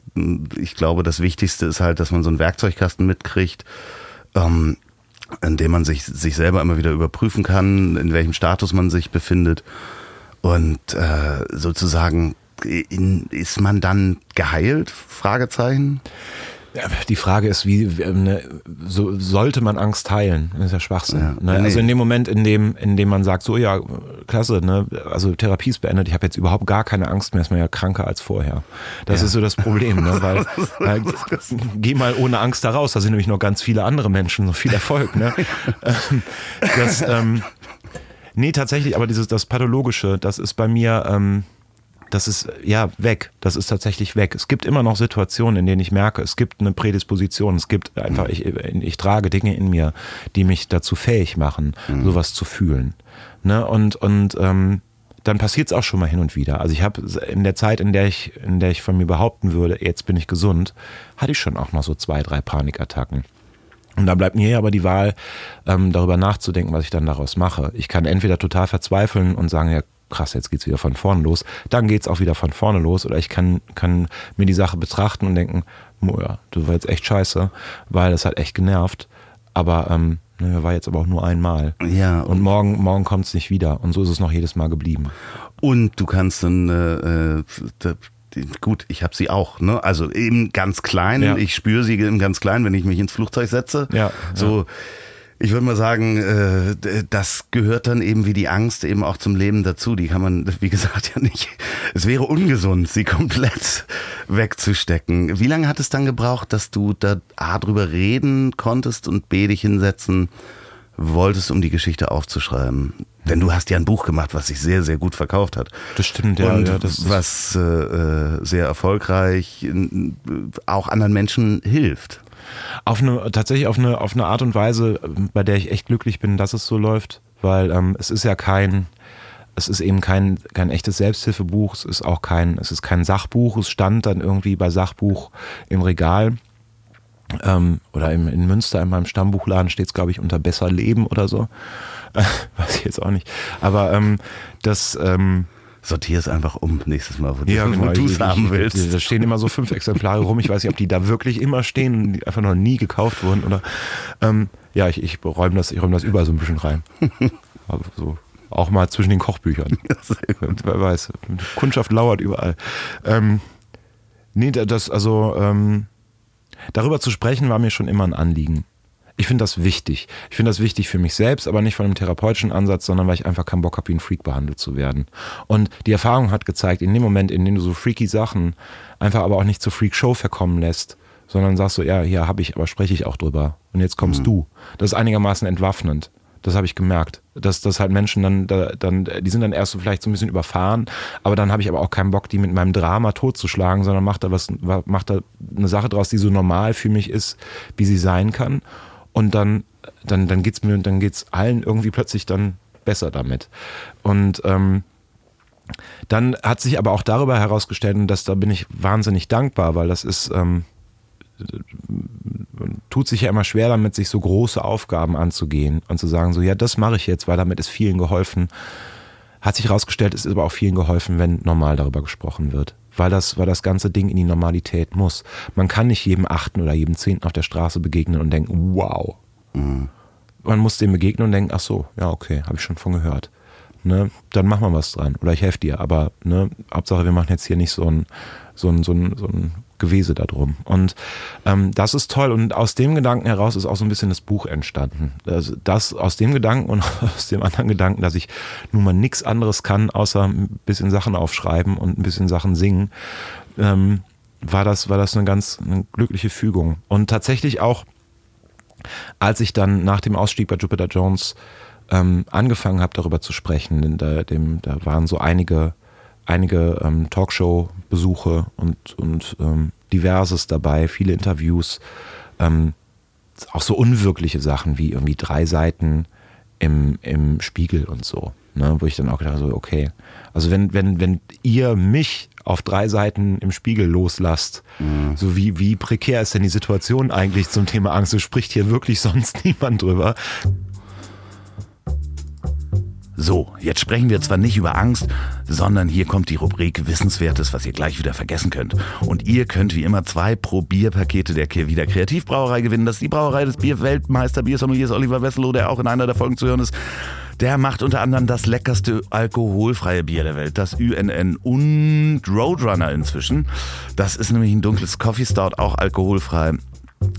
Speaker 3: ich glaube, das Wichtigste ist halt, dass man so einen Werkzeugkasten mitkriegt, ähm, in dem man sich, sich selber immer wieder überprüfen kann, in welchem Status man sich befindet. Und äh, sozusagen, in, ist man dann geheilt? Fragezeichen.
Speaker 1: Die Frage ist, wie ne, so, sollte man Angst heilen? Das ist ja Schwachsinn. Ja, ne? Also in dem Moment, in dem, in dem man sagt, so ja, klasse, ne? also Therapie ist beendet, ich habe jetzt überhaupt gar keine Angst mehr, ist man ja kranker als vorher. Das ja. ist so das Problem, ne? weil, weil geh mal ohne Angst da raus, da sind nämlich noch ganz viele andere Menschen, so viel Erfolg. Ne? Ähm, das, ähm, nee, tatsächlich, aber dieses das Pathologische, das ist bei mir... Ähm, das ist ja weg. Das ist tatsächlich weg. Es gibt immer noch Situationen, in denen ich merke, es gibt eine Prädisposition. Es gibt einfach, ich, ich trage Dinge in mir, die mich dazu fähig machen, mhm. sowas zu fühlen. Ne? Und, und ähm, dann passiert es auch schon mal hin und wieder. Also ich habe in der Zeit, in der ich, in der ich von mir behaupten würde, jetzt bin ich gesund, hatte ich schon auch noch so zwei, drei Panikattacken. Und da bleibt mir aber die Wahl, ähm, darüber nachzudenken, was ich dann daraus mache. Ich kann entweder total verzweifeln und sagen, ja, krass, jetzt geht's wieder von vorne los. Dann geht's auch wieder von vorne los. Oder ich kann, kann mir die Sache betrachten und denken, ja, du war jetzt echt scheiße, weil das hat echt genervt. Aber ähm, ne, war jetzt aber auch nur einmal.
Speaker 3: Ja.
Speaker 1: Und morgen, morgen kommt es nicht wieder. Und so ist es noch jedes Mal geblieben.
Speaker 3: Und du kannst dann äh, äh gut, ich habe sie auch, ne? Also eben ganz klein. Ja. Ich spüre sie im ganz klein, wenn ich mich ins Flugzeug setze.
Speaker 1: Ja.
Speaker 3: So. Ja ich würde mal sagen, äh, das gehört dann eben wie die Angst eben auch zum Leben dazu. Die kann man, wie gesagt, ja nicht. Es wäre ungesund, sie komplett wegzustecken. Wie lange hat es dann gebraucht, dass du da A drüber reden konntest und B dich hinsetzen wolltest, um die Geschichte aufzuschreiben? Denn du hast ja ein Buch gemacht, was sich sehr, sehr gut verkauft hat.
Speaker 1: Das stimmt, ja.
Speaker 3: Und
Speaker 1: ja,
Speaker 3: das was äh, äh sehr erfolgreich auch anderen Menschen hilft.
Speaker 1: Auf eine, tatsächlich auf eine, auf eine Art und Weise, bei der ich echt glücklich bin, dass es so läuft, weil ähm, es ist ja kein, es ist eben kein, kein echtes Selbsthilfebuch, es ist auch kein, es ist kein Sachbuch, es stand dann irgendwie bei Sachbuch im Regal. Ähm, oder im, in Münster in meinem Stammbuchladen steht es, glaube ich, unter Besser Leben oder so. Weiß ich jetzt auch nicht. Aber ähm, das, ähm,
Speaker 3: sortier es einfach um nächstes Mal,
Speaker 1: wo ja, du es haben willst. Da stehen immer so fünf Exemplare rum. Ich weiß nicht, ob die da wirklich immer stehen und die einfach noch nie gekauft wurden oder. Ähm, ja, ich, ich räume das, ich räume das überall so ein bisschen rein.
Speaker 3: Aber so.
Speaker 1: Auch mal zwischen den Kochbüchern.
Speaker 3: Ja.
Speaker 1: Wer weiß. Kundschaft lauert überall. Ähm, nee, das, also, ähm, darüber zu sprechen war mir schon immer ein Anliegen. Ich finde das wichtig. Ich finde das wichtig für mich selbst, aber nicht von einem therapeutischen Ansatz, sondern weil ich einfach keinen Bock habe, wie ein Freak behandelt zu werden. Und die Erfahrung hat gezeigt, in dem Moment, in dem du so freaky Sachen einfach aber auch nicht zur Freak-Show verkommen lässt, sondern sagst so, ja, hier habe ich, aber spreche ich auch drüber. Und jetzt kommst
Speaker 3: Mhm.
Speaker 1: du. Das ist einigermaßen entwaffnend. Das habe ich gemerkt. Dass, dass halt Menschen dann, da, dann, die sind dann erst so vielleicht so ein bisschen überfahren, aber dann habe ich aber auch keinen Bock, die mit meinem Drama totzuschlagen, sondern macht da was, macht da eine Sache draus, die so normal für mich ist, wie sie sein kann. Und dann, dann, dann geht's mir, dann geht's allen irgendwie plötzlich dann besser damit. Und ähm, dann hat sich aber auch darüber herausgestellt, und das, da bin ich wahnsinnig dankbar, weil das ist, ähm, man tut sich ja immer schwer damit, sich so große Aufgaben anzugehen und zu sagen, so, ja, das mache ich jetzt, weil damit ist vielen geholfen. Hat sich herausgestellt, es ist aber auch vielen geholfen, wenn normal darüber gesprochen wird. Weil das, weil das ganze Ding in die Normalität muss. Man kann nicht jedem Achten oder jedem Zehnten auf der Straße begegnen und denken, wow. Man muss dem begegnen und denken, ach so, ja, okay, habe ich schon von gehört. Ne, dann machen wir was dran. Oder ich helfe dir. Aber ne, Hauptsache, wir machen jetzt hier nicht so ein, so ein, so ein, so ein Gewese da drum. Und ähm, das ist toll. Und aus dem Gedanken heraus ist auch so ein bisschen das Buch entstanden. Also das aus dem Gedanken und aus dem anderen Gedanken, dass ich nun mal nichts anderes kann, außer ein bisschen Sachen aufschreiben und ein bisschen Sachen singen, ähm, war das, war das eine ganz eine glückliche Fügung. Und tatsächlich auch, als ich dann nach dem Ausstieg bei Jupiter Jones ähm, angefangen habe, darüber zu sprechen, da, dem, da waren so einige, einige ähm, Talkshow-Besuche und, und ähm, diverses dabei, viele Interviews, ähm, auch so unwirkliche Sachen wie irgendwie drei Seiten im, im Spiegel und so, ne, wo ich dann auch gedacht habe, so, okay, also wenn, wenn, wenn ihr mich auf drei Seiten im Spiegel loslasst, so wie, wie prekär ist denn die Situation eigentlich zum Thema Angst? So spricht hier wirklich sonst niemand drüber.
Speaker 3: So, jetzt sprechen wir zwar nicht über Angst, sondern hier kommt die Rubrik Wissenswertes, was ihr gleich wieder vergessen könnt. Und ihr könnt wie immer zwei Probierpakete der Wieder Kreativbrauerei gewinnen. Das ist die Brauerei des Bierweltmeister Biersommeliers Oliver Wesselow, der auch in einer der Folgen zu hören ist. Der macht unter anderem das leckerste alkoholfreie Bier der Welt, das UNN und Roadrunner inzwischen. Das ist nämlich ein dunkles Coffee Stout, auch alkoholfrei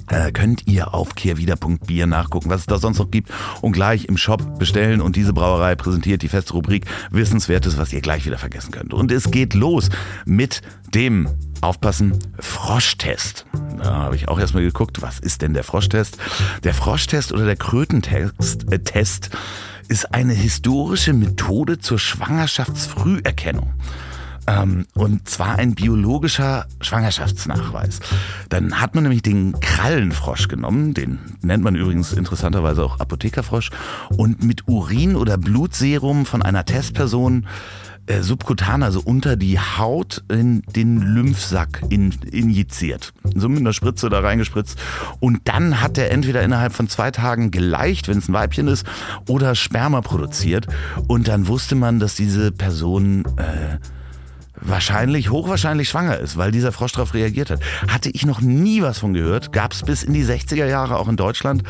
Speaker 3: äh, könnt ihr auf kehrwieder.bier nachgucken, was es da sonst noch gibt und gleich im Shop bestellen. Und diese Brauerei präsentiert die feste Rubrik Wissenswertes, was ihr gleich wieder vergessen könnt. Und es geht los mit dem, aufpassen, Froschtest. Da habe ich auch erstmal geguckt, was ist denn der Froschtest? Der Froschtest oder der Krötentest äh, ist eine historische Methode zur Schwangerschaftsfrüherkennung. Ähm, und zwar ein biologischer Schwangerschaftsnachweis. Dann hat man nämlich den Krallenfrosch genommen, den nennt man übrigens interessanterweise auch Apothekerfrosch, und mit Urin oder Blutserum von einer Testperson äh, subkutan, also unter die Haut, in den Lymphsack in, injiziert. So mit einer Spritze da reingespritzt. Und dann hat er entweder innerhalb von zwei Tagen geleicht, wenn es ein Weibchen ist, oder Sperma produziert. Und dann wusste man, dass diese Person äh, wahrscheinlich, hochwahrscheinlich schwanger ist, weil dieser Frosch darauf reagiert hat. Hatte ich noch nie was von gehört. Gab es bis in die 60er Jahre auch in Deutschland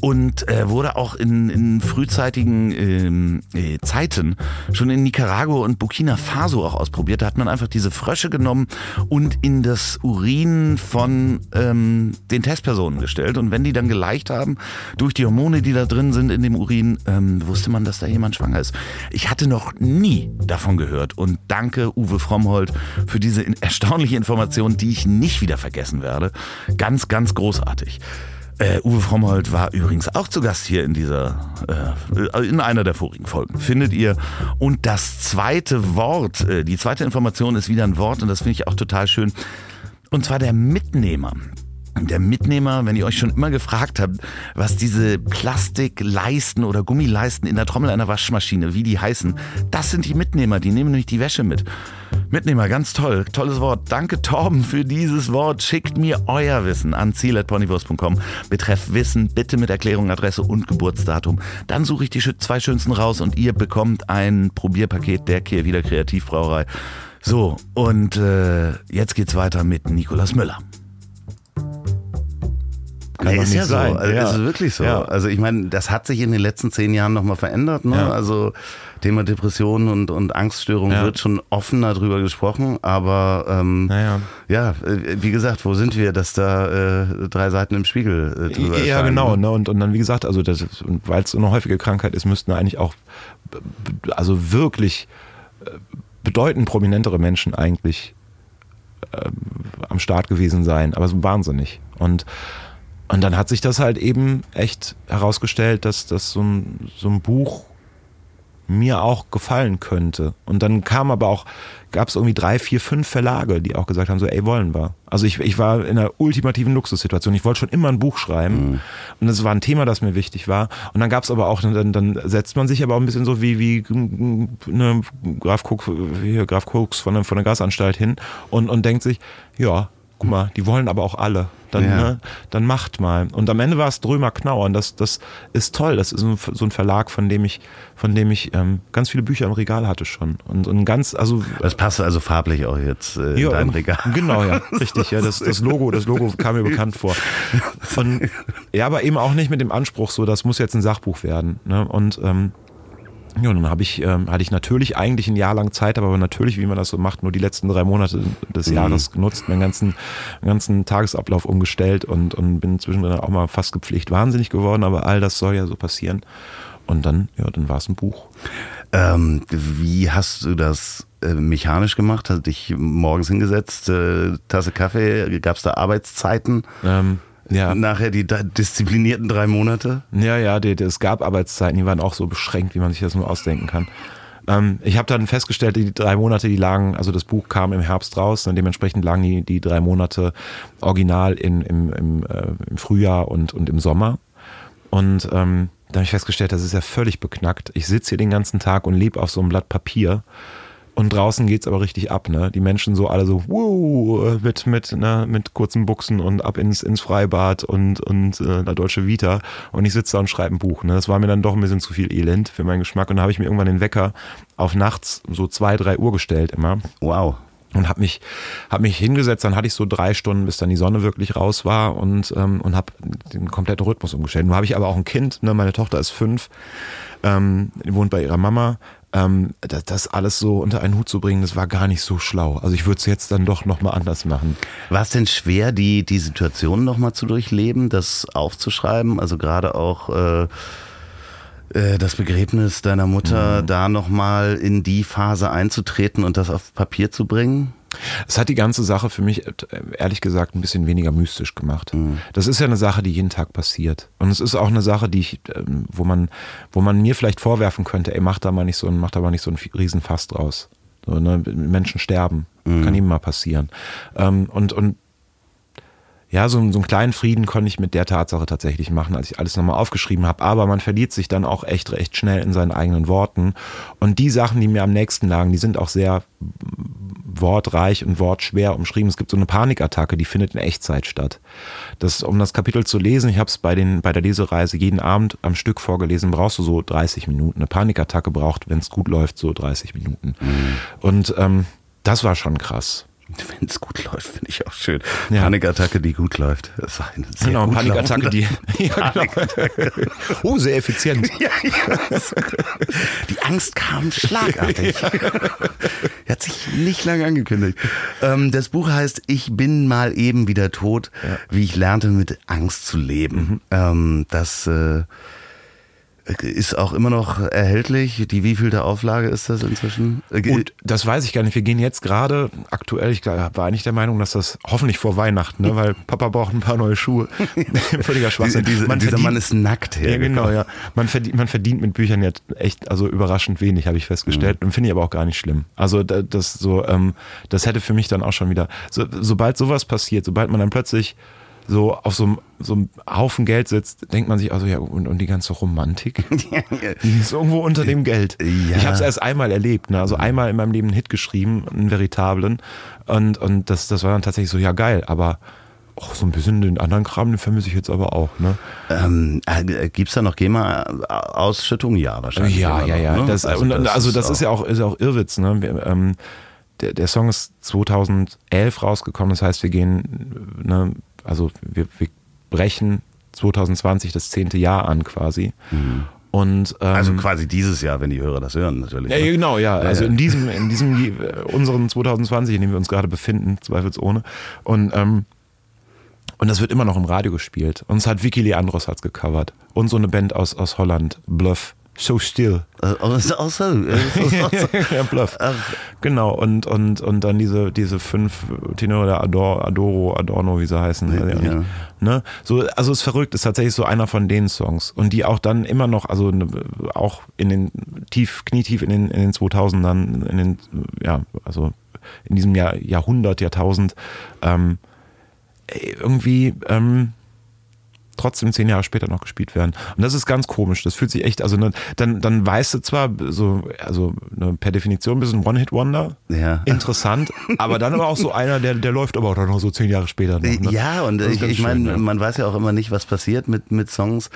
Speaker 3: und äh, wurde auch in, in frühzeitigen ähm, äh, Zeiten schon in Nicaragua und Burkina Faso auch ausprobiert. Da hat man einfach diese Frösche genommen und in das Urin von ähm, den Testpersonen gestellt. Und wenn die dann geleicht haben, durch die Hormone, die da drin sind in dem Urin, ähm, wusste man, dass da jemand schwanger ist. Ich hatte noch nie davon gehört und danke Uwe Frommhold für diese erstaunliche Information, die ich nicht wieder vergessen werde. Ganz, ganz großartig. Äh, Uwe Frommhold war übrigens auch zu Gast hier in dieser, äh, in einer der vorigen Folgen. Findet ihr. Und das zweite Wort, äh, die zweite Information ist wieder ein Wort und das finde ich auch total schön. Und zwar der Mitnehmer. Der Mitnehmer, wenn ihr euch schon immer gefragt habt, was diese Plastikleisten oder Gummileisten in der Trommel einer Waschmaschine, wie die heißen, das sind die Mitnehmer, die nehmen nämlich die Wäsche mit. Mitnehmer, ganz toll, tolles Wort. Danke Torben für dieses Wort. Schickt mir euer Wissen an ziel.ponywurst.com. Betreff Wissen, bitte mit Erklärung, Adresse und Geburtsdatum. Dann suche ich die zwei schönsten raus und ihr bekommt ein Probierpaket der Kehrwieder Kreativbrauerei. So, und äh, jetzt geht's weiter mit Nikolas Müller.
Speaker 1: Kann
Speaker 3: Nee, ist ja
Speaker 1: sein.
Speaker 3: so. Also,
Speaker 1: Ja.
Speaker 3: Ist wirklich so.
Speaker 1: Ja.
Speaker 3: Also ich meine, das hat sich in den letzten zehn Jahren nochmal verändert. Ne?
Speaker 1: Ja.
Speaker 3: Also Thema Depressionen und, und Angststörungen
Speaker 1: Ja.
Speaker 3: wird schon offener drüber gesprochen. Aber ähm,
Speaker 1: Naja.
Speaker 3: ja, äh, wie gesagt, wo sind wir, dass da äh, drei Seiten im Spiegel äh, drüber
Speaker 1: Ja, genau.
Speaker 3: ne?
Speaker 1: Ne? Und, und dann, wie gesagt, also weil es so eine häufige Krankheit ist, müssten eigentlich auch b- also wirklich äh, bedeutend prominentere Menschen eigentlich ähm, am Start gewesen sein, aber so wahnsinnig. Und, und dann hat sich das halt eben echt herausgestellt, dass, dass so, ein, so ein Buch mir auch gefallen könnte. Und dann kam aber auch, gab es irgendwie drei, vier, fünf Verlage, die auch gesagt haben, so, ey, wollen wir. Also ich, ich war in einer ultimativen Luxussituation. Ich wollte schon immer ein Buch schreiben. Und das war ein Thema, das mir wichtig war. Und dann gab es aber auch, dann, dann setzt man sich aber auch ein bisschen so wie, wie ne, Graf, Cook, hier, Graf Cooks von der, von der Gasanstalt hin und, und denkt sich, ja, guck mal, die wollen aber auch alle. Dann,
Speaker 3: Ja.
Speaker 1: ne, dann macht mal. Und am Ende war es Drömer Knauer und das, das ist toll. Das ist so ein Verlag, von dem ich, von dem ich ähm, ganz viele Bücher im Regal hatte schon. Und, und ganz, also
Speaker 3: Das passt also farblich auch jetzt äh, in
Speaker 1: ja,
Speaker 3: dein
Speaker 1: ähm,
Speaker 3: Regal.
Speaker 1: Genau, ja, richtig. Ja, das, das Logo, das Logo kam mir bekannt vor. Und, ja, aber eben auch nicht mit dem Anspruch, so, das muss jetzt ein Sachbuch werden. Ne? Und ähm, ja, dann habe ich, ähm, hatte ich natürlich eigentlich ein Jahr lang Zeit, aber natürlich, wie man das so macht, nur die letzten drei Monate des Jahres genutzt, meinen ganzen, ganzen Tagesablauf umgestellt und, und bin zwischendrin auch mal fast gepflegt wahnsinnig geworden, aber all das soll ja so passieren. Und dann, ja, dann war es ein Buch.
Speaker 3: Ähm, wie hast du das äh, mechanisch gemacht? Hast dich morgens hingesetzt, äh, Tasse Kaffee, gab es da Arbeitszeiten?
Speaker 1: Ähm, ja.
Speaker 3: Nachher die disziplinierten drei Monate?
Speaker 1: Ja, ja, die, die, es gab Arbeitszeiten, die waren auch so beschränkt, wie man sich das nur ausdenken kann. Ähm, ich habe dann festgestellt, die drei Monate, die lagen, also das Buch kam im Herbst raus, und dementsprechend lagen die, die drei Monate original in, im, im, äh, im Frühjahr und, und im Sommer. Und ähm, da habe ich festgestellt, das ist ja völlig beknackt. Ich sitze hier den ganzen Tag und lebe auf so einem Blatt Papier. Und draußen geht's aber richtig ab, ne? Die Menschen so alle so, wow, mit, mit, ne, mit kurzen Buchsen und ab ins, ins Freibad und, und äh, la Deutsche Vita. Und ich sitze da und schreibe ein Buch. Ne? Das war mir dann doch ein bisschen zu viel Elend für meinen Geschmack. Und da habe ich mir irgendwann den Wecker auf nachts so zwei, drei Uhr gestellt immer
Speaker 3: Wow.
Speaker 1: und habe mich hab mich hingesetzt dann hatte ich so drei Stunden bis dann die Sonne wirklich raus war und ähm, und habe den kompletten Rhythmus umgestellt nun habe ich aber auch ein Kind ne meine Tochter ist fünf ähm, die wohnt bei ihrer Mama ähm, das, das alles so unter einen Hut zu bringen das war gar nicht so schlau also ich würde es jetzt dann doch noch mal anders machen
Speaker 3: War es denn schwer, die, die Situation nochmal zu durchleben, das aufzuschreiben? Also gerade auch äh, äh, das Begräbnis deiner Mutter, da nochmal in die Phase einzutreten und das auf Papier zu bringen?
Speaker 1: Es hat die ganze Sache für mich äh, ehrlich gesagt ein bisschen weniger mystisch gemacht. Das ist ja eine Sache, die jeden Tag passiert. Und es ist auch eine Sache, die ich, ähm, wo man, wo man mir vielleicht vorwerfen könnte, ey, mach da mal nicht so ein, mach da mal nicht so ein Riesenfass draus. So, ne? Menschen sterben. Kann ihm mal passieren. Ähm, und, und ja, so, so einen kleinen Frieden konnte ich mit der Tatsache tatsächlich machen, als ich alles nochmal aufgeschrieben habe. Aber man verliert sich dann auch echt recht schnell in seinen eigenen Worten. Und die Sachen, die mir am nächsten lagen, die sind auch sehr wortreich und wortschwer umschrieben. Es gibt so eine Panikattacke, die findet in Echtzeit statt. Das, um das Kapitel zu lesen, ich habe es bei, den, bei der Lesereise jeden Abend am Stück vorgelesen, brauchst du so 30 Minuten. Eine Panikattacke braucht, wenn es gut läuft, so 30 Minuten. Und ähm, das war schon krass.
Speaker 3: Wenn es gut läuft, finde ich auch schön.
Speaker 1: Ja.
Speaker 3: Panikattacke, die gut läuft. Das war eine sehr
Speaker 1: Genau, Panikattacke, die. Ja, genau. Oh, sehr effizient.
Speaker 3: Ja, ja. Die Angst kam schlagartig. Hat sich nicht lange angekündigt. Ähm, das Buch heißt Ich bin mal eben wieder tot, wie ich lernte mit Angst zu leben. Ähm, das äh, ist auch immer noch erhältlich. Die wievielte Auflage ist das inzwischen? Äh,
Speaker 1: Und das weiß ich gar nicht. Wir gehen jetzt gerade aktuell, ich war eigentlich der Meinung, dass das hoffentlich vor Weihnachten, ne, weil Papa braucht ein paar neue Schuhe. Völliger Schwachsinn.
Speaker 3: diese,
Speaker 1: Man
Speaker 3: dieser
Speaker 1: verdient-
Speaker 3: Mann ist nackt
Speaker 1: Ja, genau, ja. Man verdient, man verdient mit Büchern jetzt echt, also überraschend wenig, habe ich festgestellt. Und finde ich aber auch gar nicht schlimm. Also da- das so, ähm, das hätte für mich dann auch schon wieder, so, sobald sowas passiert, sobald man dann plötzlich so auf so einem, so einem Haufen Geld sitzt, denkt man sich also ja und, und die ganze Romantik, die ist irgendwo unter dem Geld.
Speaker 3: Ja.
Speaker 1: Ich habe es erst einmal erlebt, ne? also einmal in meinem Leben einen Hit geschrieben, einen veritablen und und das das war dann tatsächlich so ja geil, aber auch so ein bisschen den anderen Kram, den vermisse ich jetzt aber auch, ne?
Speaker 3: Ähm, äh, Gibt es da noch GEMA-Ausschüttung? Ja, wahrscheinlich.
Speaker 1: Ja, ja,
Speaker 3: noch,
Speaker 1: ja.
Speaker 3: ne?
Speaker 1: Das, also, und, das, also das ist,
Speaker 3: auch-
Speaker 1: ja auch, ist ja auch Irrwitz. Ne? Wir, ähm, der, der Song ist 2011 rausgekommen, das heißt, wir gehen, ne, also wir, wir brechen 2020 das zehnte Jahr an quasi. Und, ähm,
Speaker 3: Also quasi dieses Jahr, wenn die Hörer das hören, natürlich.
Speaker 1: ja,
Speaker 3: ne?
Speaker 1: genau, ja. Also in diesem, in diesem äh, unseren 2020, in dem wir uns gerade befinden, zweifelsohne. Und ähm, und das wird immer noch im Radio gespielt. Und es hat Vicky Leandros hat's gecovert. Und so eine Band aus, aus Holland, Bluff. So still.
Speaker 3: Äh, auch so.
Speaker 1: ja, Bluff. Genau. Und, und, und dann diese, diese fünf Tenor oder Ador, Adoro, Adorno, wie sie heißen.
Speaker 3: Ja.
Speaker 1: Ne? So, also es ist verrückt, ist tatsächlich so einer von den Songs. Und die auch dann immer noch, also ne, auch in den tief, knietief in den, in den 2000ern, in den, ja, also in diesem Jahr, Jahrhundert, Jahrtausend, ähm, irgendwie ähm, trotzdem zehn Jahre später noch gespielt werden. Und das ist ganz komisch. Das fühlt sich echt, also ne, dann, dann weißt du zwar so, also ne, per Definition ein bisschen One-Hit-Wonder,
Speaker 3: Ja.
Speaker 1: interessant, aber dann aber auch so einer, der, der läuft aber auch dann noch so zehn Jahre später noch. Ne?
Speaker 3: Ja, und ich, ich meine,
Speaker 1: ja.
Speaker 3: man weiß ja auch immer nicht, was passiert mit, mit Songs,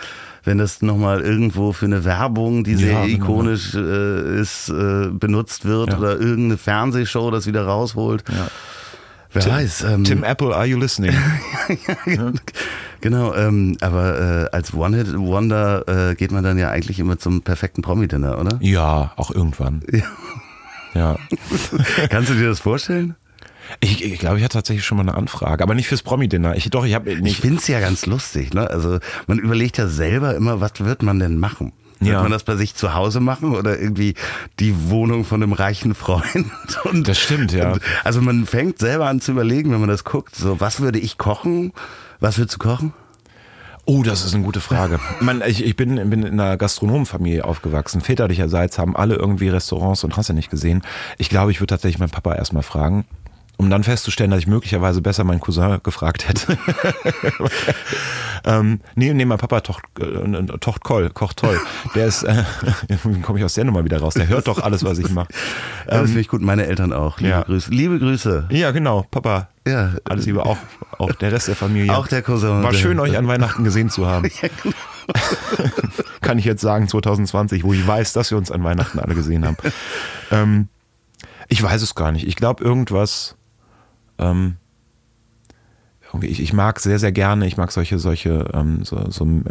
Speaker 3: wenn das nochmal irgendwo für eine Werbung, die sehr
Speaker 1: Ja, genau.
Speaker 3: ikonisch äh, ist, äh, benutzt wird
Speaker 1: Ja.
Speaker 3: oder irgendeine Fernsehshow das wieder rausholt. Wer weiß. Ähm,
Speaker 1: Tim Apple, are you listening?
Speaker 3: Genau, ähm, aber äh, als One-Hit-Wonder äh, geht man dann ja eigentlich immer zum perfekten Promi-Dinner, oder?
Speaker 1: ja, auch irgendwann.
Speaker 3: Ja.
Speaker 1: Ja.
Speaker 3: Kannst du dir das vorstellen?
Speaker 1: Ich, ich glaube, ich hatte tatsächlich schon mal eine Anfrage, aber nicht fürs Promi-Dinner. Ich, doch, ich habe
Speaker 3: Ich
Speaker 1: nicht.
Speaker 3: find's ja ganz lustig, ne? Also man überlegt ja selber immer, was wird man denn machen? Wird
Speaker 1: Ja.
Speaker 3: man das bei sich zu Hause machen oder irgendwie die Wohnung von einem reichen Freund? Und,
Speaker 1: Das stimmt, ja.
Speaker 3: Und, also man fängt selber an zu überlegen, wenn man das guckt, so was würde ich kochen? Was würdest du kochen?
Speaker 1: Oh, das ist eine gute Frage. Man, ich, ich bin, bin in einer Gastronomenfamilie aufgewachsen. Väterlicherseits haben alle irgendwie Restaurants und hast du nicht gesehen. Ich glaube, ich würde tatsächlich meinen Papa erstmal fragen, um dann festzustellen, dass ich möglicherweise besser meinen Cousin gefragt hätte. ähm, nee, nee, mein Papa tocht, äh, tocht toll, kocht toll. Der ist, äh, komme ich aus der Nummer wieder raus? Der hört doch alles, was ich mache.
Speaker 3: Ja, das finde ich gut, meine Eltern auch. Liebe
Speaker 1: ja.
Speaker 3: Grüße. Liebe Grüße.
Speaker 1: Ja, genau, Papa.
Speaker 3: Ja.
Speaker 1: Alles Liebe, auch, auch der Rest der Familie.
Speaker 3: Auch der Cousin.
Speaker 1: War schön, euch an Weihnachten gesehen zu haben. Kann ich jetzt sagen, 2020, wo ich weiß, dass wir uns an Weihnachten alle gesehen haben. ähm, ich weiß es gar nicht. Ich glaube, irgendwas. Ähm, ich, ich mag sehr, sehr gerne, ich mag solche, solche, ähm, so, so, ähm,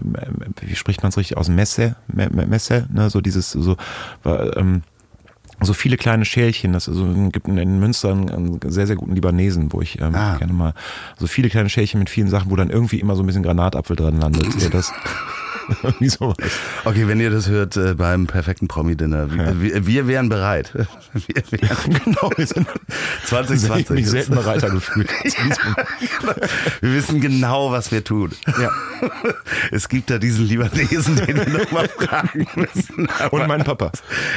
Speaker 1: wie spricht man es richtig aus? Messe, Me- Me- Messe, ne? so dieses, so, ähm, so viele kleine Schälchen. Das also, gibt in- Münster einen, einen sehr, sehr guten Libanesen, wo ich ähm,
Speaker 3: Ah.
Speaker 1: gerne mal so viele kleine Schälchen mit vielen Sachen, wo dann irgendwie immer so ein bisschen Granatapfel dran landet. Das, wie sowas.
Speaker 3: Okay, wenn ihr das hört äh, beim perfekten Promi-Dinner, wir, wir, wir wären bereit. Wir wären
Speaker 1: genau, wir sind
Speaker 3: 2020.
Speaker 1: Ich mich selten bereiter gefühlt. diesmal.
Speaker 3: Wir wissen genau, was wir tun.
Speaker 1: ja.
Speaker 3: Es gibt da diesen Libanesen, den wir nochmal fragen müssen.
Speaker 1: Und mein Papa.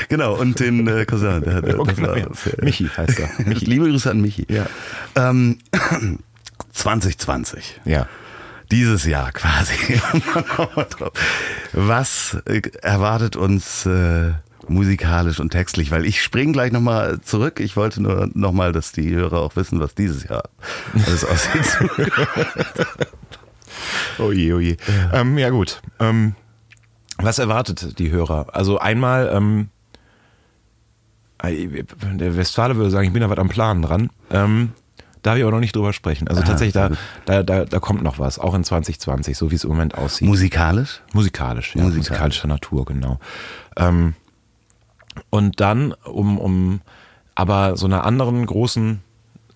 Speaker 3: Genau, und den äh, Cousin. Der, der,
Speaker 1: Oh, genau, ja.
Speaker 3: ja.
Speaker 1: Michi heißt er. Michi.
Speaker 3: Liebe Grüße an Michi.
Speaker 1: Ja.
Speaker 3: Ähm, 2020.
Speaker 1: Ja.
Speaker 3: Dieses Jahr quasi. Was äh, erwartet uns äh, musikalisch und textlich? Weil ich springe gleich nochmal zurück. Ich wollte nur nochmal, dass die Hörer auch wissen, was dieses Jahr alles aussieht.
Speaker 1: Oh je, oh je. Ja, ähm, ja gut. Ähm, was erwartet die Hörer? Also einmal, ähm, der Westfale würde sagen, ich bin da was am Plan dran. Ähm, darf ich aber noch nicht drüber sprechen. Also
Speaker 3: Ah,
Speaker 1: tatsächlich, da, da, da, da kommt noch was, auch in 2020, so wie es im Moment aussieht.
Speaker 3: Musikalisch?
Speaker 1: Musikalisch, ja,
Speaker 3: Musikalisch.
Speaker 1: musikalischer Natur, genau. Ähm, und dann, um, um aber so einer anderen großen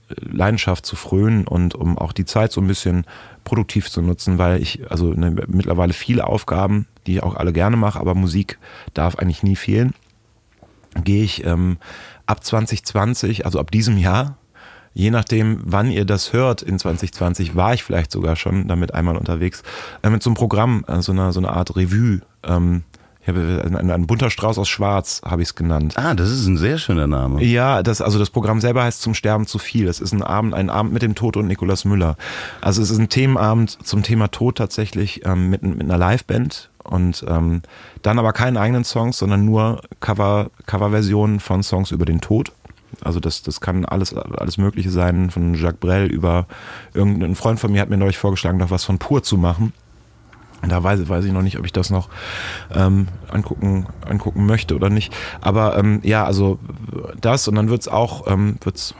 Speaker 1: äh, Leidenschaft zu frönen und um auch die Zeit so ein bisschen produktiv zu nutzen, weil ich also ne, mittlerweile viele Aufgaben, die ich auch alle gerne mache, aber Musik darf eigentlich nie fehlen, gehe ich ähm, ab 2020, also ab diesem Jahr, je nachdem, wann ihr das hört in 2020, war ich vielleicht sogar schon damit einmal unterwegs, äh, mit so einem Programm, äh, so, einer, so eine Art Revue. Ähm, habe ein, ein bunter Strauß aus Schwarz, habe ich es genannt.
Speaker 3: Ah, das ist ein sehr schöner Name.
Speaker 1: Ja, das, also das Programm selber heißt Zum Sterben zu viel. Das ist ein Abend, ein Abend mit dem Tod und Nikolaus Müller. Also es ist ein Themenabend zum Thema Tod tatsächlich ähm, mit, mit einer Liveband und ähm, dann aber keinen eigenen Songs, sondern nur Cover, Coverversionen von Songs über den Tod. Also das, das kann alles, alles Mögliche sein, von Jacques Brel über irgendein Freund von mir hat mir neulich vorgeschlagen, noch was von Pur zu machen. Da weiß, weiß ich noch nicht, ob ich das noch ähm, angucken, angucken möchte oder nicht. Aber ähm, ja, also das und dann wird es auch ähm, wird's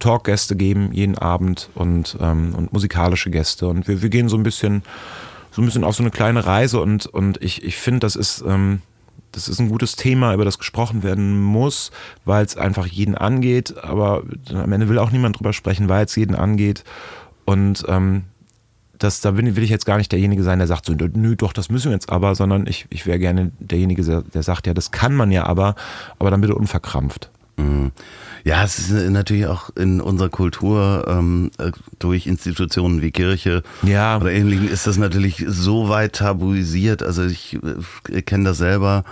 Speaker 1: Talkgäste geben jeden Abend und, ähm, und musikalische Gäste. Und wir, wir gehen so ein bisschen so ein bisschen auch so eine kleine Reise und, und ich, ich finde, das ist, ähm, das ist ein gutes Thema, über das gesprochen werden muss, weil es einfach jeden angeht, aber am Ende will auch niemand drüber sprechen, weil es jeden angeht. Und ähm, das, da will ich jetzt gar nicht derjenige sein, der sagt so, nö, doch, das müssen wir jetzt aber, sondern ich, ich wäre gerne derjenige, der, der sagt, ja, das kann man ja aber, aber dann bitte unverkrampft.
Speaker 3: Mhm. Ja, es ist natürlich auch in unserer Kultur ähm, äh, durch Institutionen wie Kirche
Speaker 1: ja.
Speaker 3: oder ähnlichen ist das natürlich so weit tabuisiert. Also ich äh, kenne das selber.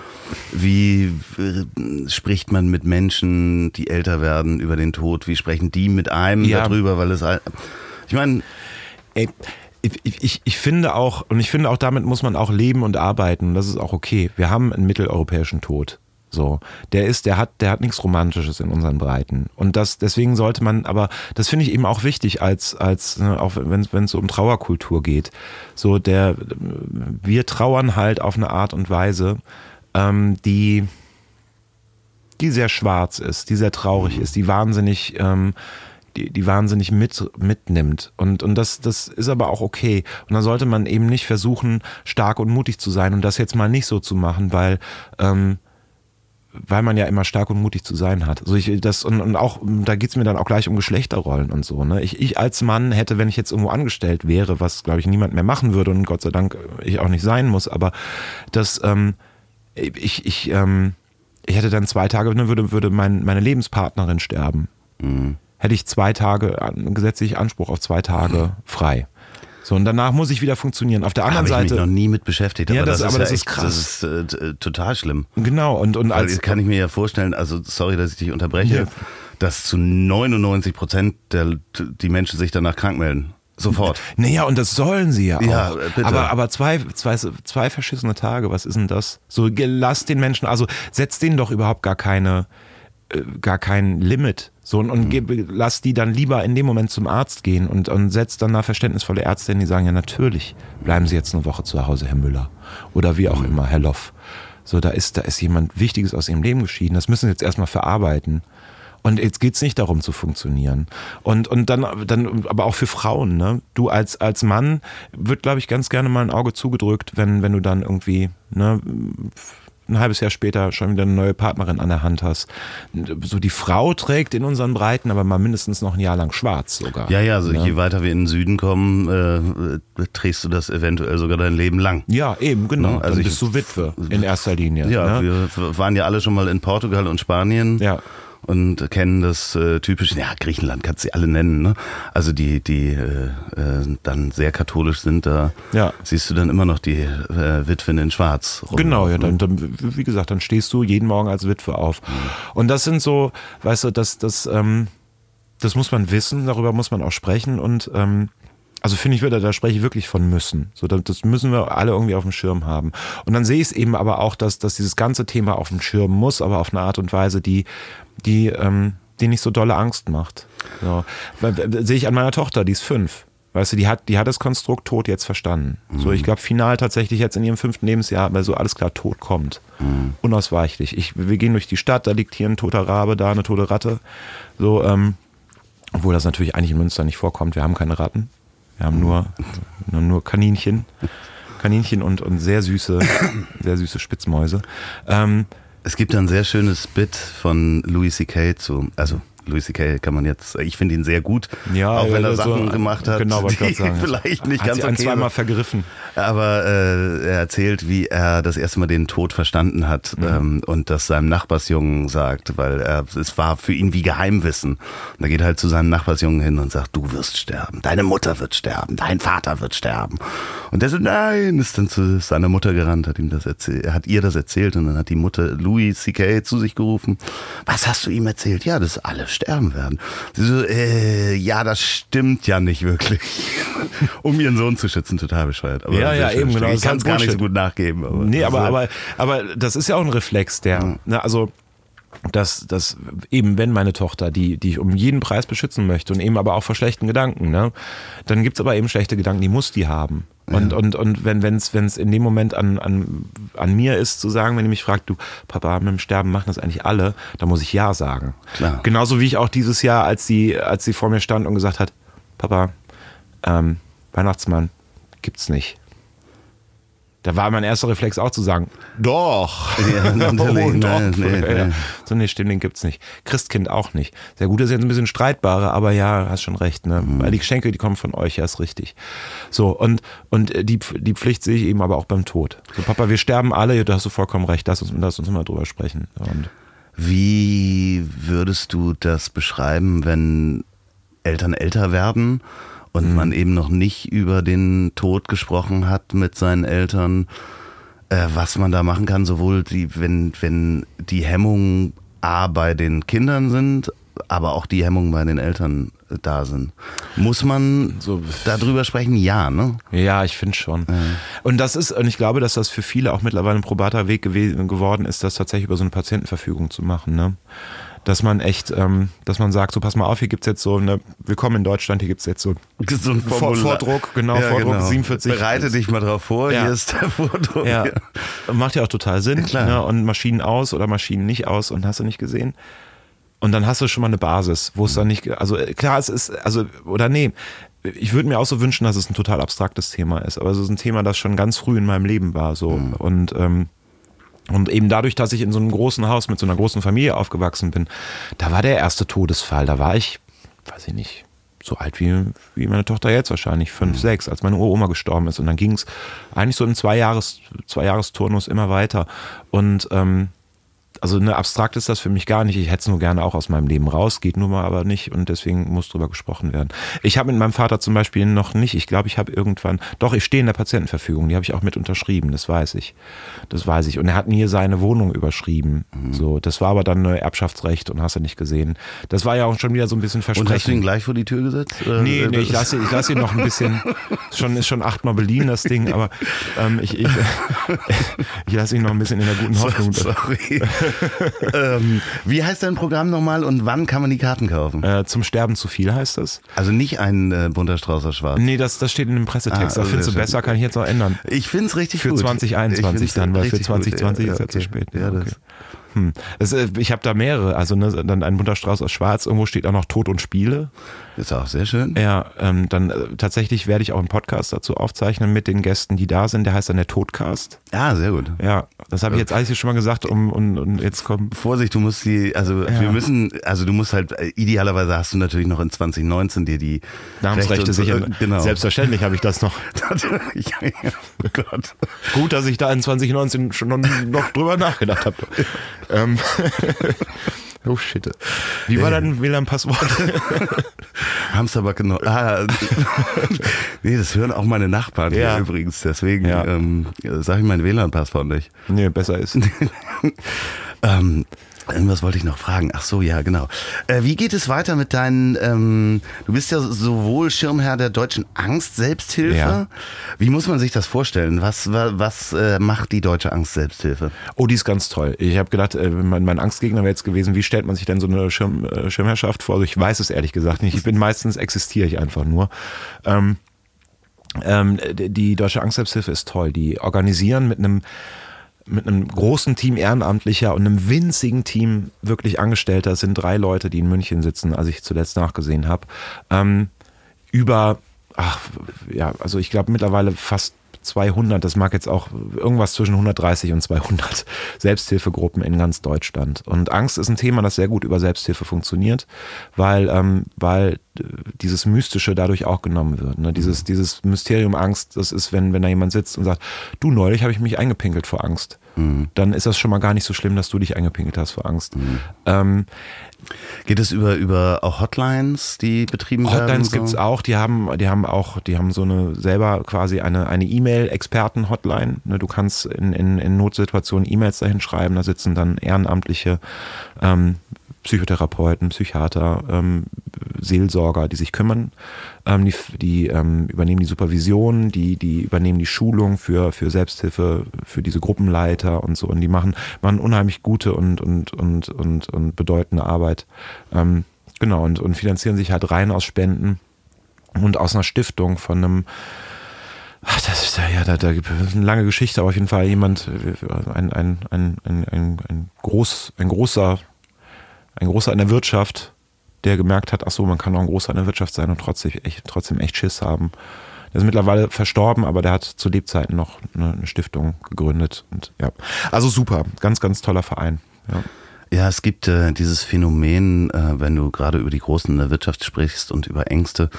Speaker 3: Wie äh, spricht man mit Menschen, die älter werden, über den Tod? Wie sprechen die mit einem ja. darüber? Weil es, ich meine,
Speaker 1: ich, ich, ich finde auch, und ich finde auch, damit muss man auch leben und arbeiten. Das ist auch okay. Wir haben einen mitteleuropäischen Tod. So, der ist, der hat, der hat nichts Romantisches in unseren Breiten. Und das, deswegen sollte man, aber das finde ich eben auch wichtig, als, als, ne, auch wenn, wenn es um Trauerkultur geht. So, der, wir trauern halt auf eine Art und Weise, ähm, die, die sehr schwarz ist, die sehr traurig ist, die wahnsinnig, ähm, die, die wahnsinnig mit, mitnimmt. Und, und das, das ist aber auch okay. Und da sollte man eben nicht versuchen, stark und mutig zu sein und das jetzt mal nicht so zu machen, weil, ähm, weil man ja immer stark und mutig zu sein hat. Also ich, das, und, und auch, da geht's mir dann auch gleich um Geschlechterrollen und so. Ne? Ich, ich als Mann hätte, wenn ich jetzt irgendwo angestellt wäre, was glaube ich niemand mehr machen würde und Gott sei Dank ich auch nicht sein muss, aber das, ähm, ich, ich, ähm, ich hätte dann zwei Tage, ne, würde, würde mein, meine Lebenspartnerin sterben. Mhm. Hätte ich zwei Tage, gesetzlich Anspruch auf zwei Tage frei. So, und danach muss ich wieder funktionieren. Auf der anderen Seite.
Speaker 3: Ich mich noch nie mit beschäftigt.
Speaker 1: Aber ja, das,
Speaker 3: das,
Speaker 1: aber
Speaker 3: ist,
Speaker 1: das
Speaker 3: ja
Speaker 1: ist krass.
Speaker 3: Das ist äh, total schlimm.
Speaker 1: Genau. Und, und
Speaker 3: als. kann ich mir ja vorstellen, also sorry, dass ich dich unterbreche, ja. dass zu 99 Prozent der, die Menschen sich danach krank melden. Sofort.
Speaker 1: Naja, und das sollen sie ja auch.
Speaker 3: Ja,
Speaker 1: bitte. Aber, aber zwei, zwei, zwei verschissene Tage, was ist denn das? So, lass den Menschen, also setz denen doch überhaupt gar keine, äh, gar kein Limit. So, und, und mhm. lass die dann lieber in dem Moment zum Arzt gehen und, und setz dann da verständnisvolle Ärzte hin, die sagen, ja natürlich, bleiben Sie jetzt eine Woche zu Hause, Herr Müller. Oder wie auch mhm. immer, Herr Loff. So, da ist, da ist jemand Wichtiges aus ihrem Leben geschieden. Das müssen Sie jetzt erstmal verarbeiten. Und jetzt geht's nicht darum zu funktionieren. Und, und dann, dann, aber auch für Frauen, ne? Du als, als Mann wird, glaube ich, ganz gerne mal ein Auge zugedrückt, wenn, wenn du dann irgendwie, ne, ein halbes Jahr später schon wieder eine neue Partnerin an der Hand hast. So die Frau trägt in unseren Breiten aber mal mindestens noch ein Jahr lang schwarz sogar.
Speaker 3: Ja, ja, also ja. je weiter wir in den Süden kommen, äh, trägst du das eventuell sogar dein Leben lang.
Speaker 1: Ja, eben, genau. Ne? Also Dann bist ich, du Witwe in erster Linie.
Speaker 3: Ja, ne? wir waren ja alle schon mal in Portugal und Spanien.
Speaker 1: Ja
Speaker 3: und kennen das äh, typische, ja, Griechenland kannst du sie alle nennen, ne? Also die, die äh, äh, dann sehr katholisch sind, da ja. siehst du dann immer noch die äh, Witwen in Schwarz.
Speaker 1: Rum, genau, ja, dann, dann, wie gesagt, dann stehst du jeden Morgen als Witwe auf. Mhm. Und das sind so, weißt du, das, das, ähm, das muss man wissen, darüber muss man auch sprechen und ähm, also finde ich wieder, da spreche ich wirklich von müssen. So, das müssen wir alle irgendwie auf dem Schirm haben. Und dann sehe ich es eben aber auch, dass, dass dieses ganze Thema auf dem Schirm muss, aber auf eine Art und Weise, die, die, ähm, die nicht so dolle Angst macht. So. Sehe ich an meiner Tochter, die ist fünf. Weißt du, die hat, die hat das Konstrukt Tod jetzt verstanden. Mhm. So, ich glaube, final tatsächlich jetzt in ihrem fünften Lebensjahr, weil so alles klar, Tod kommt. Mhm. Unausweichlich. Ich, wir gehen durch die Stadt, da liegt hier ein toter Rabe, da eine tote Ratte. So, ähm, obwohl das natürlich eigentlich in Münster nicht vorkommt. Wir haben keine Ratten. Wir haben nur, nur, nur Kaninchen. Kaninchen und, und sehr süße, sehr süße Spitzmäuse. Ähm,
Speaker 3: es gibt ein sehr schönes Bit von Louis C.K. zu, also Louis C.K. kann man jetzt, ich finde ihn sehr gut,
Speaker 1: ja,
Speaker 3: auch wenn er Sachen so, gemacht hat,
Speaker 1: genau,
Speaker 3: die
Speaker 1: sagen,
Speaker 3: vielleicht nicht
Speaker 1: hat
Speaker 3: ganz
Speaker 1: sie
Speaker 3: okay
Speaker 1: zweimal vergriffen.
Speaker 3: Aber äh, er erzählt, wie er das erste Mal den Tod verstanden hat mhm. ähm, und das seinem Nachbarsjungen sagt, weil er, es war für ihn wie Geheimwissen. Und er geht halt zu seinem Nachbarsjungen hin und sagt, du wirst sterben, deine Mutter wird sterben, dein Vater wird sterben. Und der so, nein, ist dann zu seiner Mutter gerannt, hat ihm das erzählt, er hat ihr das erzählt und dann hat die Mutter Louis C.K. zu sich gerufen. Was hast du ihm erzählt? Ja, das alles sterben werden. Sie so, äh, ja, das stimmt ja nicht wirklich. um ihren Sohn zu schützen, total bescheuert.
Speaker 1: Aber ja, ja, eben, genau.
Speaker 3: Ich kann es gar nicht so gut nachgeben.
Speaker 1: Aber nee, aber, aber, aber das ist ja auch ein Reflex, der, ja. ne, also, dass, dass eben wenn meine Tochter, die, die ich um jeden Preis beschützen möchte und eben aber auch vor schlechten Gedanken, ne, dann gibt's aber eben schlechte Gedanken, die muss die haben. Und, ja. und, und wenn es wenn's in dem Moment an, an, an mir ist, zu sagen, wenn ihr mich fragt, du, Papa, mit dem Sterben machen das eigentlich alle, dann muss ich Ja sagen.
Speaker 3: Klar.
Speaker 1: Genauso wie ich auch dieses Jahr, als sie, als sie vor mir stand und gesagt hat, Papa, ähm, Weihnachtsmann gibt's nicht. Da war mein erster Reflex auch zu sagen, doch.
Speaker 3: Ja, natürlich,
Speaker 1: oh, doch.
Speaker 3: nee, nee,
Speaker 1: ja.
Speaker 3: nee.
Speaker 1: So, nee, stimmt, den gibt's nicht. Christkind auch nicht. Sehr gut, das ist jetzt ein bisschen streitbarer, aber ja, hast schon recht. Ne?
Speaker 3: Mhm.
Speaker 1: Weil die Geschenke, die kommen von euch, ja, ist richtig. So, und, und äh, die, die Pflicht sehe ich eben aber auch beim Tod. So, Papa, wir sterben alle, da hast du vollkommen recht, lass uns, lass uns mal drüber sprechen. Und
Speaker 3: Wie würdest du das beschreiben, wenn Eltern älter werden und man eben noch nicht über den Tod gesprochen hat mit seinen Eltern, äh, was man da machen kann, sowohl die, wenn, wenn die Hemmungen A bei den Kindern sind, aber auch die Hemmungen bei den Eltern äh, da sind. Muss man
Speaker 1: So-
Speaker 3: darüber sprechen? Ja, ne?
Speaker 1: Ja, ich finde schon. Und das ist, und ich glaube, dass das für viele auch mittlerweile ein probater Weg gewesen, geworden ist, das tatsächlich über so eine Patientenverfügung zu machen. Ne? Dass man echt, ähm, dass man sagt, so pass mal auf, hier gibt's jetzt so eine, willkommen in Deutschland, hier gibt's jetzt so
Speaker 3: So ein
Speaker 1: Vor-. Vordruck, genau, Vordruck 47.
Speaker 3: Bereite dich mal drauf vor,
Speaker 1: Ja.
Speaker 3: hier ist der Vordruck.
Speaker 1: Ja, macht ja auch total Sinn.
Speaker 3: klar.
Speaker 1: Ne? Und Maschinen aus oder Maschinen nicht aus und hast du nicht gesehen. Und dann hast du schon mal eine Basis, wo es dann nicht, also äh, klar, es ist, also, oder nee, ich würde mir auch so wünschen, dass es ein total abstraktes Thema ist, aber es ist ein Thema, das schon ganz früh in meinem Leben war, so. Und, ähm, und eben dadurch, dass ich in so einem großen Haus mit so einer großen Familie aufgewachsen bin, da war der erste Todesfall, da war ich, weiß ich nicht, so alt wie, wie meine Tochter jetzt wahrscheinlich, fünf, sechs, als meine Uroma gestorben ist. Und dann ging es eigentlich so in zwei Jahres, zwei Jahresturnus immer weiter. Und ähm, also ne, abstrakt ist das für mich gar nicht. Ich hätte es nur gerne auch aus meinem Leben raus, geht nun mal aber nicht und deswegen muss drüber gesprochen werden. Ich habe mit meinem Vater zum Beispiel noch nicht, ich glaube, ich habe irgendwann, doch, ich stehe in der Patientenverfügung, die habe ich auch mit unterschrieben, das weiß ich. Das weiß ich. Und er hat mir seine Wohnung überschrieben. So, das war aber dann ein Erbschaftsrecht und hast du nicht gesehen. Das war ja auch schon wieder so ein bisschen
Speaker 3: Und hast du ihn
Speaker 1: Versprechen.
Speaker 3: gleich vor die Tür gesetzt? Äh,
Speaker 1: Nee, nee, ich lasse ich lass ihn noch ein bisschen, schon, ist schon achtmal beliehen, das Ding, aber ähm, ich, ich, ich lasse ihn noch ein bisschen in der guten Hoffnung.
Speaker 3: Sorry. ähm, wie heißt dein Programm nochmal und wann kann man die Karten kaufen?
Speaker 1: Äh, zum Sterben zu viel heißt das.
Speaker 3: Also nicht ein äh, bunter Strauß aus Schwarz.
Speaker 1: Nee, das, das steht in dem Pressetext.
Speaker 3: Ah,
Speaker 1: da findest du
Speaker 3: schön.
Speaker 1: besser, kann ich jetzt noch ändern.
Speaker 3: Ich finde es richtig
Speaker 1: Für
Speaker 3: gut.
Speaker 1: 2021
Speaker 3: Ich find's
Speaker 1: dann, weil für
Speaker 3: richtig gut.
Speaker 1: 2020 ist ja
Speaker 3: okay.
Speaker 1: zu spät.
Speaker 3: Ja,
Speaker 1: Okay.
Speaker 3: das,
Speaker 1: Hm. Das, äh, ich habe da mehrere. Also ne, dann ein bunter Strauß aus Schwarz. Irgendwo steht auch noch Tod und Spiele.
Speaker 3: Ist auch sehr schön.
Speaker 1: Ja, ähm, dann äh, tatsächlich werde ich auch einen Podcast dazu aufzeichnen mit den Gästen, die da sind. Der heißt dann der Todcast.
Speaker 3: Ja, sehr gut.
Speaker 1: Ja, das habe ich jetzt alles hier schon mal gesagt. Um, und, und jetzt kommt
Speaker 3: Vorsicht, du musst die, also wir
Speaker 1: Ja.
Speaker 3: müssen, also du musst halt, äh, idealerweise hast du natürlich noch in 2019 dir die
Speaker 1: Namensrechte sichern.
Speaker 3: äh, Genau.
Speaker 1: Selbstverständlich habe ich das noch.
Speaker 3: Oh Gott.
Speaker 1: Gut, dass ich da in 2019 schon noch, noch drüber nachgedacht habe. ähm, oh shit. Wie war dein WLAN-Passwort?
Speaker 3: Hamsterback genau. Ah, nee, das hören auch meine Nachbarn
Speaker 1: Ja.
Speaker 3: hier übrigens. Deswegen
Speaker 1: Ja.
Speaker 3: ähm, sage ich mein WLAN-Passwort nicht.
Speaker 1: nee, besser ist.
Speaker 3: Ähm, irgendwas wollte ich noch fragen. Ach so, ja, genau. Äh, wie geht es weiter mit deinen, ähm, du bist ja sowohl Schirmherr der deutschen Angst-Selbsthilfe.
Speaker 1: Ja.
Speaker 3: Wie muss man sich das vorstellen? Was, wa- was äh, macht die deutsche Angst-Selbsthilfe?
Speaker 1: Oh, die ist ganz toll. Ich habe gedacht, äh, mein, mein Angstgegner wäre jetzt gewesen, wie stellt man sich denn so eine Schirm, äh, Schirmherrschaft vor? Also ich weiß es ehrlich gesagt nicht. Ich bin meistens, existiere ich einfach nur. Ähm, ähm, die Deutsche Angstselbsthilfe ist toll. Die organisieren mit einem mit einem großen Team Ehrenamtlicher und einem winzigen Team wirklich Angestellter, es sind drei Leute, die in München sitzen, als ich zuletzt nachgesehen habe, ähm, über, ach, ja, also ich glaube mittlerweile fast 200, das mag jetzt auch irgendwas zwischen 130 und 200 Selbsthilfegruppen in ganz Deutschland. Und Angst ist ein Thema, das sehr gut über Selbsthilfe funktioniert, weil, ähm, weil dieses Mystische dadurch auch genommen wird. Ne? Dieses, dieses Mysterium Angst, das ist, wenn, wenn da jemand sitzt und sagt, du neulich habe ich mich eingepinkelt vor Angst. Dann ist das schon mal gar nicht so schlimm, dass du dich eingepinkelt hast vor Angst. Ähm,
Speaker 3: Geht es über, über auch Hotlines, die betrieben werden?
Speaker 1: Hotlines
Speaker 3: so?
Speaker 1: gibt's auch, die haben, die haben auch, die haben so eine selber quasi eine, eine E-Mail-Experten-Hotline. Ne, Du kannst in, in, in Notsituationen E-Mails dahin schreiben, da sitzen dann ehrenamtliche ähm, Psychotherapeuten, Psychiater, ähm, Seelsorger, die sich kümmern. Ähm, die die ähm, übernehmen die Supervision, die, die übernehmen die Schulung für, für Selbsthilfe, für diese Gruppenleiter und so. Und die machen, machen unheimlich gute und, und, und, und, und bedeutende Arbeit. Ähm, genau, und, und finanzieren sich halt rein aus Spenden und aus einer Stiftung von einem Ach, das ist ja, ja, da, da gibt es eine lange Geschichte, aber auf jeden Fall jemand, ein, ein, ein, ein, ein, ein, groß, ein großer, ein großer in der Wirtschaft, der gemerkt hat, ach so, man kann auch ein großer in der Wirtschaft sein und trotzdem echt, trotzdem echt Schiss haben. Der ist mittlerweile verstorben, aber der hat zu Lebzeiten noch eine, eine Stiftung gegründet. Und ja, also super, ganz, ganz toller Verein. Ja.
Speaker 3: Ja, es gibt äh, dieses Phänomen, äh, wenn du gerade über die Großen in der Wirtschaft sprichst und über Ängste.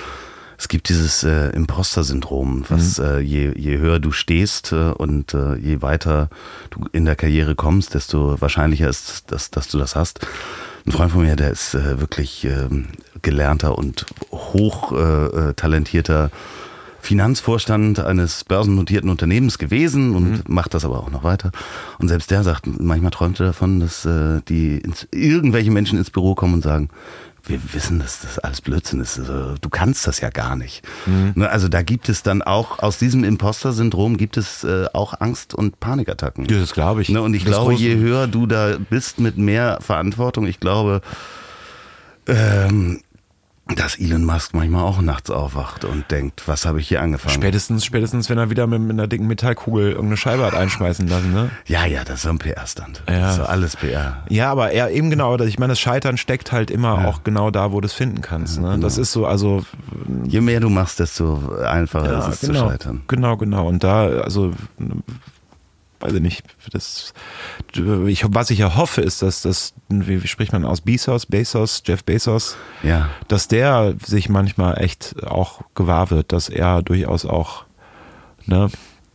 Speaker 3: Es gibt dieses äh, Imposter-Syndrom, was äh, je, je höher du stehst äh, und äh, je weiter du in der Karriere kommst, desto wahrscheinlicher ist, dass, dass du das hast. Ein Freund von mir, der ist äh, wirklich äh, gelernter und hoch äh, äh, talentierter Finanzvorstand eines börsennotierten Unternehmens gewesen und macht das aber auch noch weiter. Und selbst der sagt, manchmal träumt er davon, dass äh, die ins, irgendwelche Menschen ins Büro kommen und sagen, wir wissen, dass das alles Blödsinn ist. Also, du kannst das ja gar nicht. Ne, Also da gibt es dann auch, aus diesem Imposter-Syndrom gibt es äh, auch Angst- und Panikattacken.
Speaker 1: Ja, das glaube ich.
Speaker 3: Ne, und ich
Speaker 1: Das
Speaker 3: glaube, je höher du da bist mit mehr Verantwortung, ich glaube, ähm, dass Elon Musk manchmal auch nachts aufwacht und denkt, was habe ich hier angefangen?
Speaker 1: Spätestens, spätestens, wenn er wieder mit, mit einer dicken Metallkugel irgendeine Scheibe hat einschmeißen lassen, ne?
Speaker 3: ja, ja, das ist so ein PR-Stand.
Speaker 1: Ja.
Speaker 3: Das ist so alles PR.
Speaker 1: Ja, aber er eben genau, ich meine, das Scheitern steckt halt immer auch genau da, wo du es finden kannst. Ne? Das ist so, also
Speaker 3: Je mehr du machst, desto einfacher ist es
Speaker 1: genau,
Speaker 3: zu scheitern.
Speaker 1: genau, genau. Und da, also weiß ich nicht, das, ich, was ich ja hoffe, ist, dass das, wie, wie spricht man aus, Bezos, Bezos, Jeff Bezos,
Speaker 3: Ja.
Speaker 1: dass der sich manchmal echt auch gewahr wird, dass er durchaus auch, ne,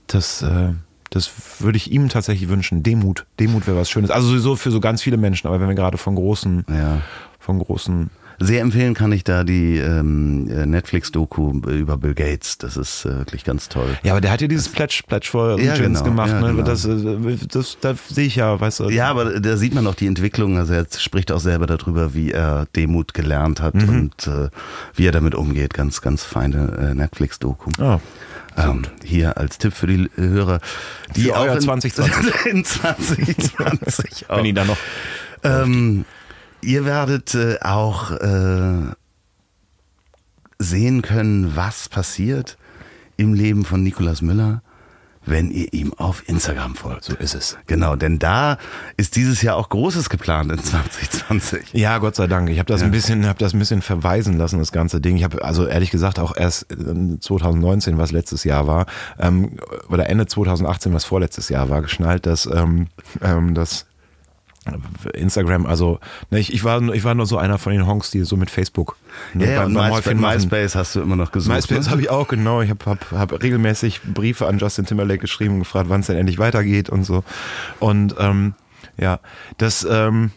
Speaker 1: das, äh, das würde ich ihm tatsächlich wünschen. Demut. Demut wäre was Schönes. Also sowieso für so ganz viele Menschen, aber wenn wir gerade von großen,
Speaker 3: Ja.
Speaker 1: von großen
Speaker 3: Sehr empfehlen kann ich da die ähm, äh, Netflix-Doku über Bill Gates. Das ist äh, wirklich ganz toll.
Speaker 1: Ja, aber der hat ja dieses Pledge, Pledge for
Speaker 3: Ja,
Speaker 1: Allegiance
Speaker 3: genau,
Speaker 1: gemacht.
Speaker 3: ja,
Speaker 1: ne?
Speaker 3: genau.
Speaker 1: das, äh, das, das sehe ich ja, weißt du.
Speaker 3: Ja, aber da sieht man auch die Entwicklung. Also er spricht auch selber darüber, wie er Demut gelernt hat
Speaker 1: Mhm.
Speaker 3: und äh, wie er damit umgeht. Ganz, ganz feine äh, Netflix-Doku.
Speaker 1: Ah,
Speaker 3: Ähm, hier als Tipp für die Hörer, die
Speaker 1: Für
Speaker 3: auch in,
Speaker 1: 2020.
Speaker 3: in 2020 auch.
Speaker 1: wenn ihn dann noch.
Speaker 3: Ähm, ihr werdet äh, auch äh, sehen können, was passiert im Leben von Nikolas Müller, wenn ihr ihm auf Instagram folgt.
Speaker 1: So ist es.
Speaker 3: Genau, denn da ist dieses Jahr auch Großes geplant in 2020.
Speaker 1: Ja, Gott sei Dank. Ich habe das ein bisschen, habe das ein bisschen verweisen lassen, das ganze Ding. Ich habe also ehrlich gesagt auch erst ähm, 2019, was letztes Jahr war, ähm, oder Ende 2018, was vorletztes Jahr war, geschnallt, dass ähm, ähm, das Instagram, also ne, ich, ich war ich war nur so einer von den Honks, die so mit Facebook ne,
Speaker 3: Ja, und
Speaker 1: beim
Speaker 3: MySpace. MySpace hast du immer noch gesucht.
Speaker 1: MySpace
Speaker 3: ne?
Speaker 1: habe ich auch, genau. Ich habe hab, hab regelmäßig Briefe an Justin Timberlake geschrieben und gefragt, wann es denn endlich weitergeht und so. Und ähm, ja, das, ähm,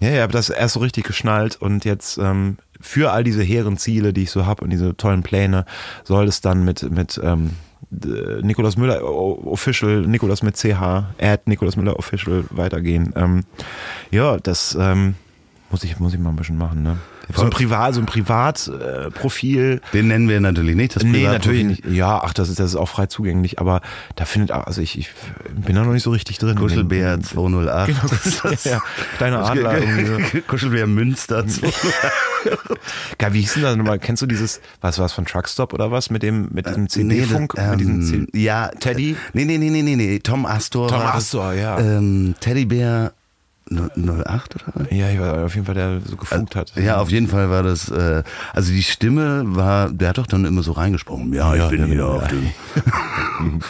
Speaker 1: ja, ich habe das erst so richtig geschnallt und jetzt ähm, für all diese hehren Ziele, die ich so habe und diese tollen Pläne, soll es dann mit, mit ähm, d- Nikolaus Müller Official, Nikolaus mit CH, at Nikolaus Müller Official weitergehen. Ähm, ja, das ähm, muss ich, muss ich mal ein bisschen machen, ne? So ein Privat, so ein Privatprofil. Äh.
Speaker 3: Den nennen wir natürlich nicht. Das
Speaker 1: Nee, natürlich nicht. Ja, ach, das ist, das ist auch frei zugänglich, aber da findet, also ich, ich bin da noch nicht so richtig drin.
Speaker 3: Kuschelbär 208.
Speaker 1: Genau,
Speaker 3: Das-
Speaker 1: ja, kleiner Adler so.
Speaker 3: Kuschelbär Münster 208.
Speaker 1: Geil, wie hieß denn das nochmal? Kennst du dieses, was war es von Truckstop oder was? Mit dem, mit diesem CD-Funk?
Speaker 3: Nee,
Speaker 1: mit diesem
Speaker 3: ähm, ja,
Speaker 1: Teddy?
Speaker 3: Nee, nee, nee, nee, nee, nee. Tom Astor.
Speaker 1: Tom. Astor, ja.
Speaker 3: Ähm, Teddybär 08 oder?
Speaker 1: Ja, ich war auf jeden Fall, der so gefunkt hat.
Speaker 3: Ja, auf jeden Fall war das, äh, also die Stimme war, der hat doch dann immer so reingesprochen. Ja, ich
Speaker 1: Ja,
Speaker 3: bin
Speaker 1: ja,
Speaker 3: hier auf dem.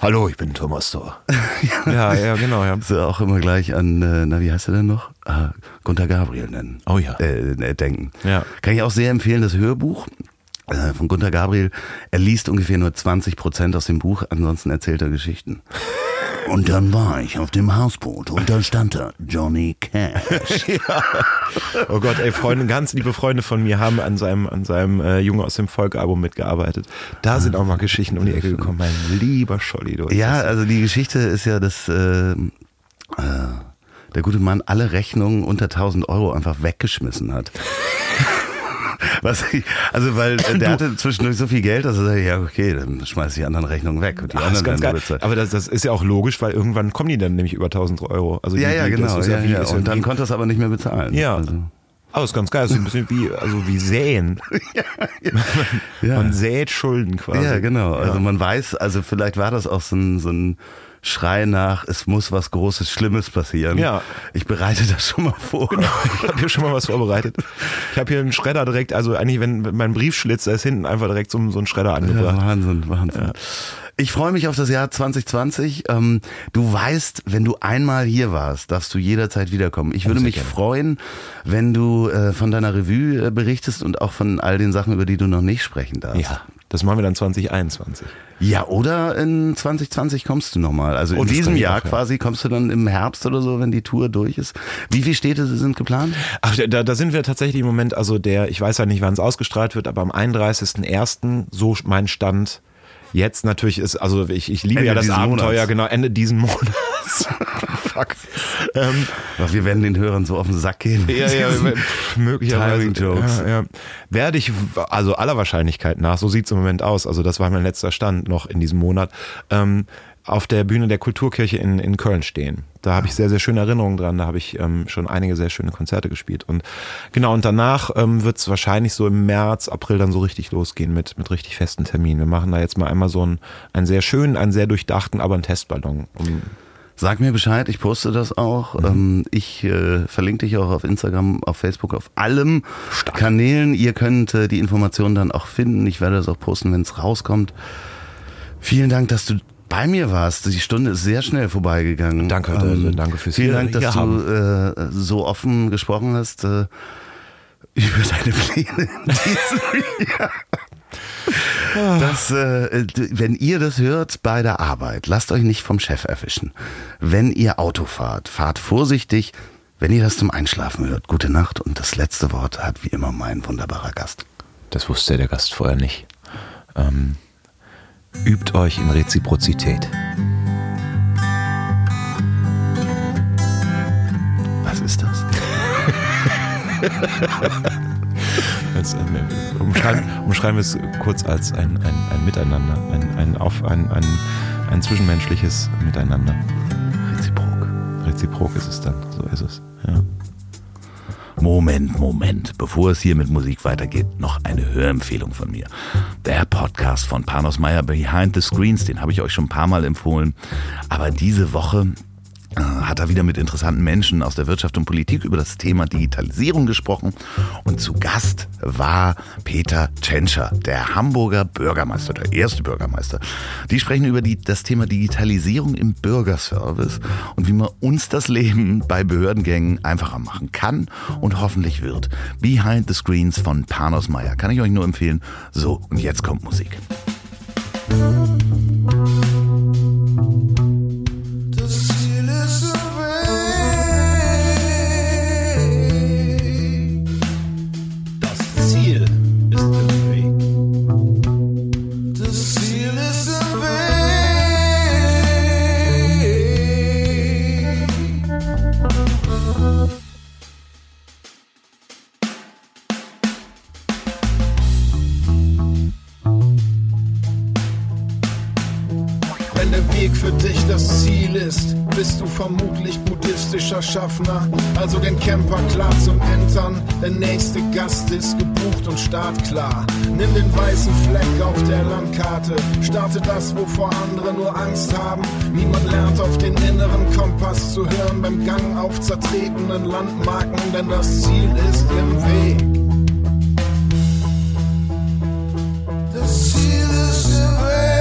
Speaker 1: Hallo, ich bin Thomas Thor. ja, ja, genau, ja.
Speaker 3: So auch immer gleich an, äh, na, wie heißt er denn noch? Ah, Gunter Gabriel nennen.
Speaker 1: Oh ja.
Speaker 3: Äh, äh, denken.
Speaker 1: Ja.
Speaker 3: Kann ich auch sehr empfehlen, das Hörbuch äh, von Gunter Gabriel. Er liest ungefähr nur 20 Prozent aus dem Buch, ansonsten erzählt er Geschichten. Und dann war ich auf dem Hausboot und da stand da Johnny Cash.
Speaker 1: Oh Gott, ey, Freunde, ganz liebe Freunde von mir haben an seinem, an seinem äh, Junge aus dem Volk-Album mitgearbeitet. Da sind auch mal Geschichten um die Ecke gekommen, mein lieber Scholli. Du.
Speaker 3: Ja, also die Geschichte ist ja, dass äh, äh, der gute Mann alle Rechnungen unter 1000 Euro einfach weggeschmissen hat. Was ich, also weil äh, der hatte zwischendurch so viel Geld, dass er sagte, ja okay, dann schmeiß ich die anderen Rechnungen weg. Und die
Speaker 1: Ach, das ist
Speaker 3: anderen
Speaker 1: ganz geil.
Speaker 3: bezahlt.
Speaker 1: Aber das, das ist ja auch logisch, weil irgendwann kommen die dann nämlich über 1000 Euro. Also
Speaker 3: Ja,
Speaker 1: die,
Speaker 3: ja, genau. Ja,
Speaker 1: wie,
Speaker 3: ja.
Speaker 1: ist
Speaker 3: Und dann konnte er es aber nicht mehr bezahlen.
Speaker 1: Ja.
Speaker 3: Also,
Speaker 1: Oh, ist ganz geil. Das ist ein bisschen wie, also wie säen.
Speaker 3: ja.
Speaker 1: Man sät Schulden quasi.
Speaker 3: ja, genau. Also man weiß, also vielleicht war das auch so ein, so ein Schrei nach, es muss was Großes, Schlimmes passieren.
Speaker 1: Ja.
Speaker 3: Ich bereite das schon mal vor.
Speaker 1: Genau, ich habe hier schon mal was vorbereitet. Ich habe hier einen Schredder direkt, also eigentlich, wenn mein Briefschlitz, da ist hinten einfach direkt so, so ein Schredder
Speaker 3: Ja,
Speaker 1: angebracht.
Speaker 3: Wahnsinn, Wahnsinn. Ich freue mich auf das Jahr 2020. Ähm, du weißt, wenn du einmal hier warst, darfst du jederzeit wiederkommen. Ich würde mich
Speaker 1: gerne.
Speaker 3: freuen, wenn du äh, von deiner Revue äh, berichtest und auch von all den Sachen, über die du noch nicht sprechen darfst.
Speaker 1: Ja, das machen wir dann 2021.
Speaker 3: Ja, oder in 2020 kommst du nochmal. Also in
Speaker 1: Oh, das
Speaker 3: diesem Jahr
Speaker 1: auch, ja.
Speaker 3: quasi kommst du dann im Herbst oder so, wenn die Tour durch ist. Wie viele Städte sind geplant?
Speaker 1: Ach, da, da sind wir tatsächlich im Moment, also der, ich weiß ja nicht, wann es ausgestrahlt wird, aber am 31.01., so mein Stand jetzt natürlich ist, also ich, ich liebe
Speaker 3: Ende
Speaker 1: ja das Abenteuer,
Speaker 3: Monats.
Speaker 1: genau, Ende diesen Monats. Fuck. Ähm,
Speaker 3: Ach, wir werden den Hörern so auf den Sack gehen.
Speaker 1: ja, ja, möglicherweise.
Speaker 3: Timing Jokes.
Speaker 1: Ja, ja. Werde ich, also aller Wahrscheinlichkeit nach, so sieht es im Moment aus, also das war mein letzter Stand noch in diesem Monat, ähm, auf der Bühne der Kulturkirche in, in Köln stehen. Da habe ich sehr, sehr schöne Erinnerungen dran. Da habe ich ähm, schon einige sehr schöne Konzerte gespielt. Und genau, und danach ähm, wird es wahrscheinlich so im März, April dann so richtig losgehen mit, mit richtig festen Terminen. Wir machen da jetzt mal einmal so einen, einen sehr schönen, einen sehr durchdachten, aber einen Testballon. Um,
Speaker 3: Sag mir Bescheid, ich poste das auch.
Speaker 1: Mhm.
Speaker 3: Ähm, ich äh, verlinke dich auch auf Instagram, auf Facebook, auf allem Kanälen. Ihr könnt äh, die Informationen dann auch finden. Ich werde das auch posten, wenn es rauskommt. Vielen Dank, dass du bei mir warst. Die Stunde ist sehr schnell vorbeigegangen.
Speaker 1: Danke, äh, danke fürs
Speaker 3: Vielen Dank, dass du äh, so offen gesprochen hast äh, über deine Pläne in diesem Jahr. Das, äh, wenn ihr das hört bei der Arbeit, lasst euch nicht vom Chef erwischen. Wenn ihr Auto fahrt, fahrt vorsichtig. Wenn ihr das zum Einschlafen hört, gute Nacht. Und das letzte Wort hat wie immer mein wunderbarer Gast.
Speaker 1: das wusste der Gast vorher nicht. Ähm, übt euch in Reziprozität.
Speaker 3: Was ist das?
Speaker 1: Als, ähm, umschreiben, umschreiben wir es kurz als ein, ein, ein Miteinander, ein, ein, auf, ein, ein, ein zwischenmenschliches Miteinander.
Speaker 3: Reziprok.
Speaker 1: Reziprok ist es dann, so ist es. Ja.
Speaker 3: Moment, Moment. Bevor es hier mit Musik weitergeht, noch eine Hörempfehlung von mir. Der Podcast von Panos Meyer Behind the Screens, den habe ich euch schon ein paar Mal empfohlen. Aber diese Woche hat er wieder mit interessanten Menschen aus der Wirtschaft und Politik über das Thema Digitalisierung gesprochen. Und zu Gast war Peter Tschentscher, der Hamburger Bürgermeister, der erste Bürgermeister. Die sprechen über die, das Thema Digitalisierung im Bürgerservice und wie man uns das Leben bei Behördengängen einfacher machen kann und hoffentlich wird. Behind the Screens von Panos Meyer. Kann ich euch nur empfehlen. So, und jetzt kommt Musik.
Speaker 4: Das
Speaker 5: vermutlich buddhistischer Schaffner. Also den Camper klar zum Entern, der nächste Gast ist gebucht und startklar. Nimm den weißen Fleck auf der Landkarte, starte das, wovor andere nur Angst haben. Niemand lernt auf den inneren Kompass zu hören beim Gang auf zertretenen Landmarken, denn das Ziel ist im Weg. Das Ziel ist im Weg.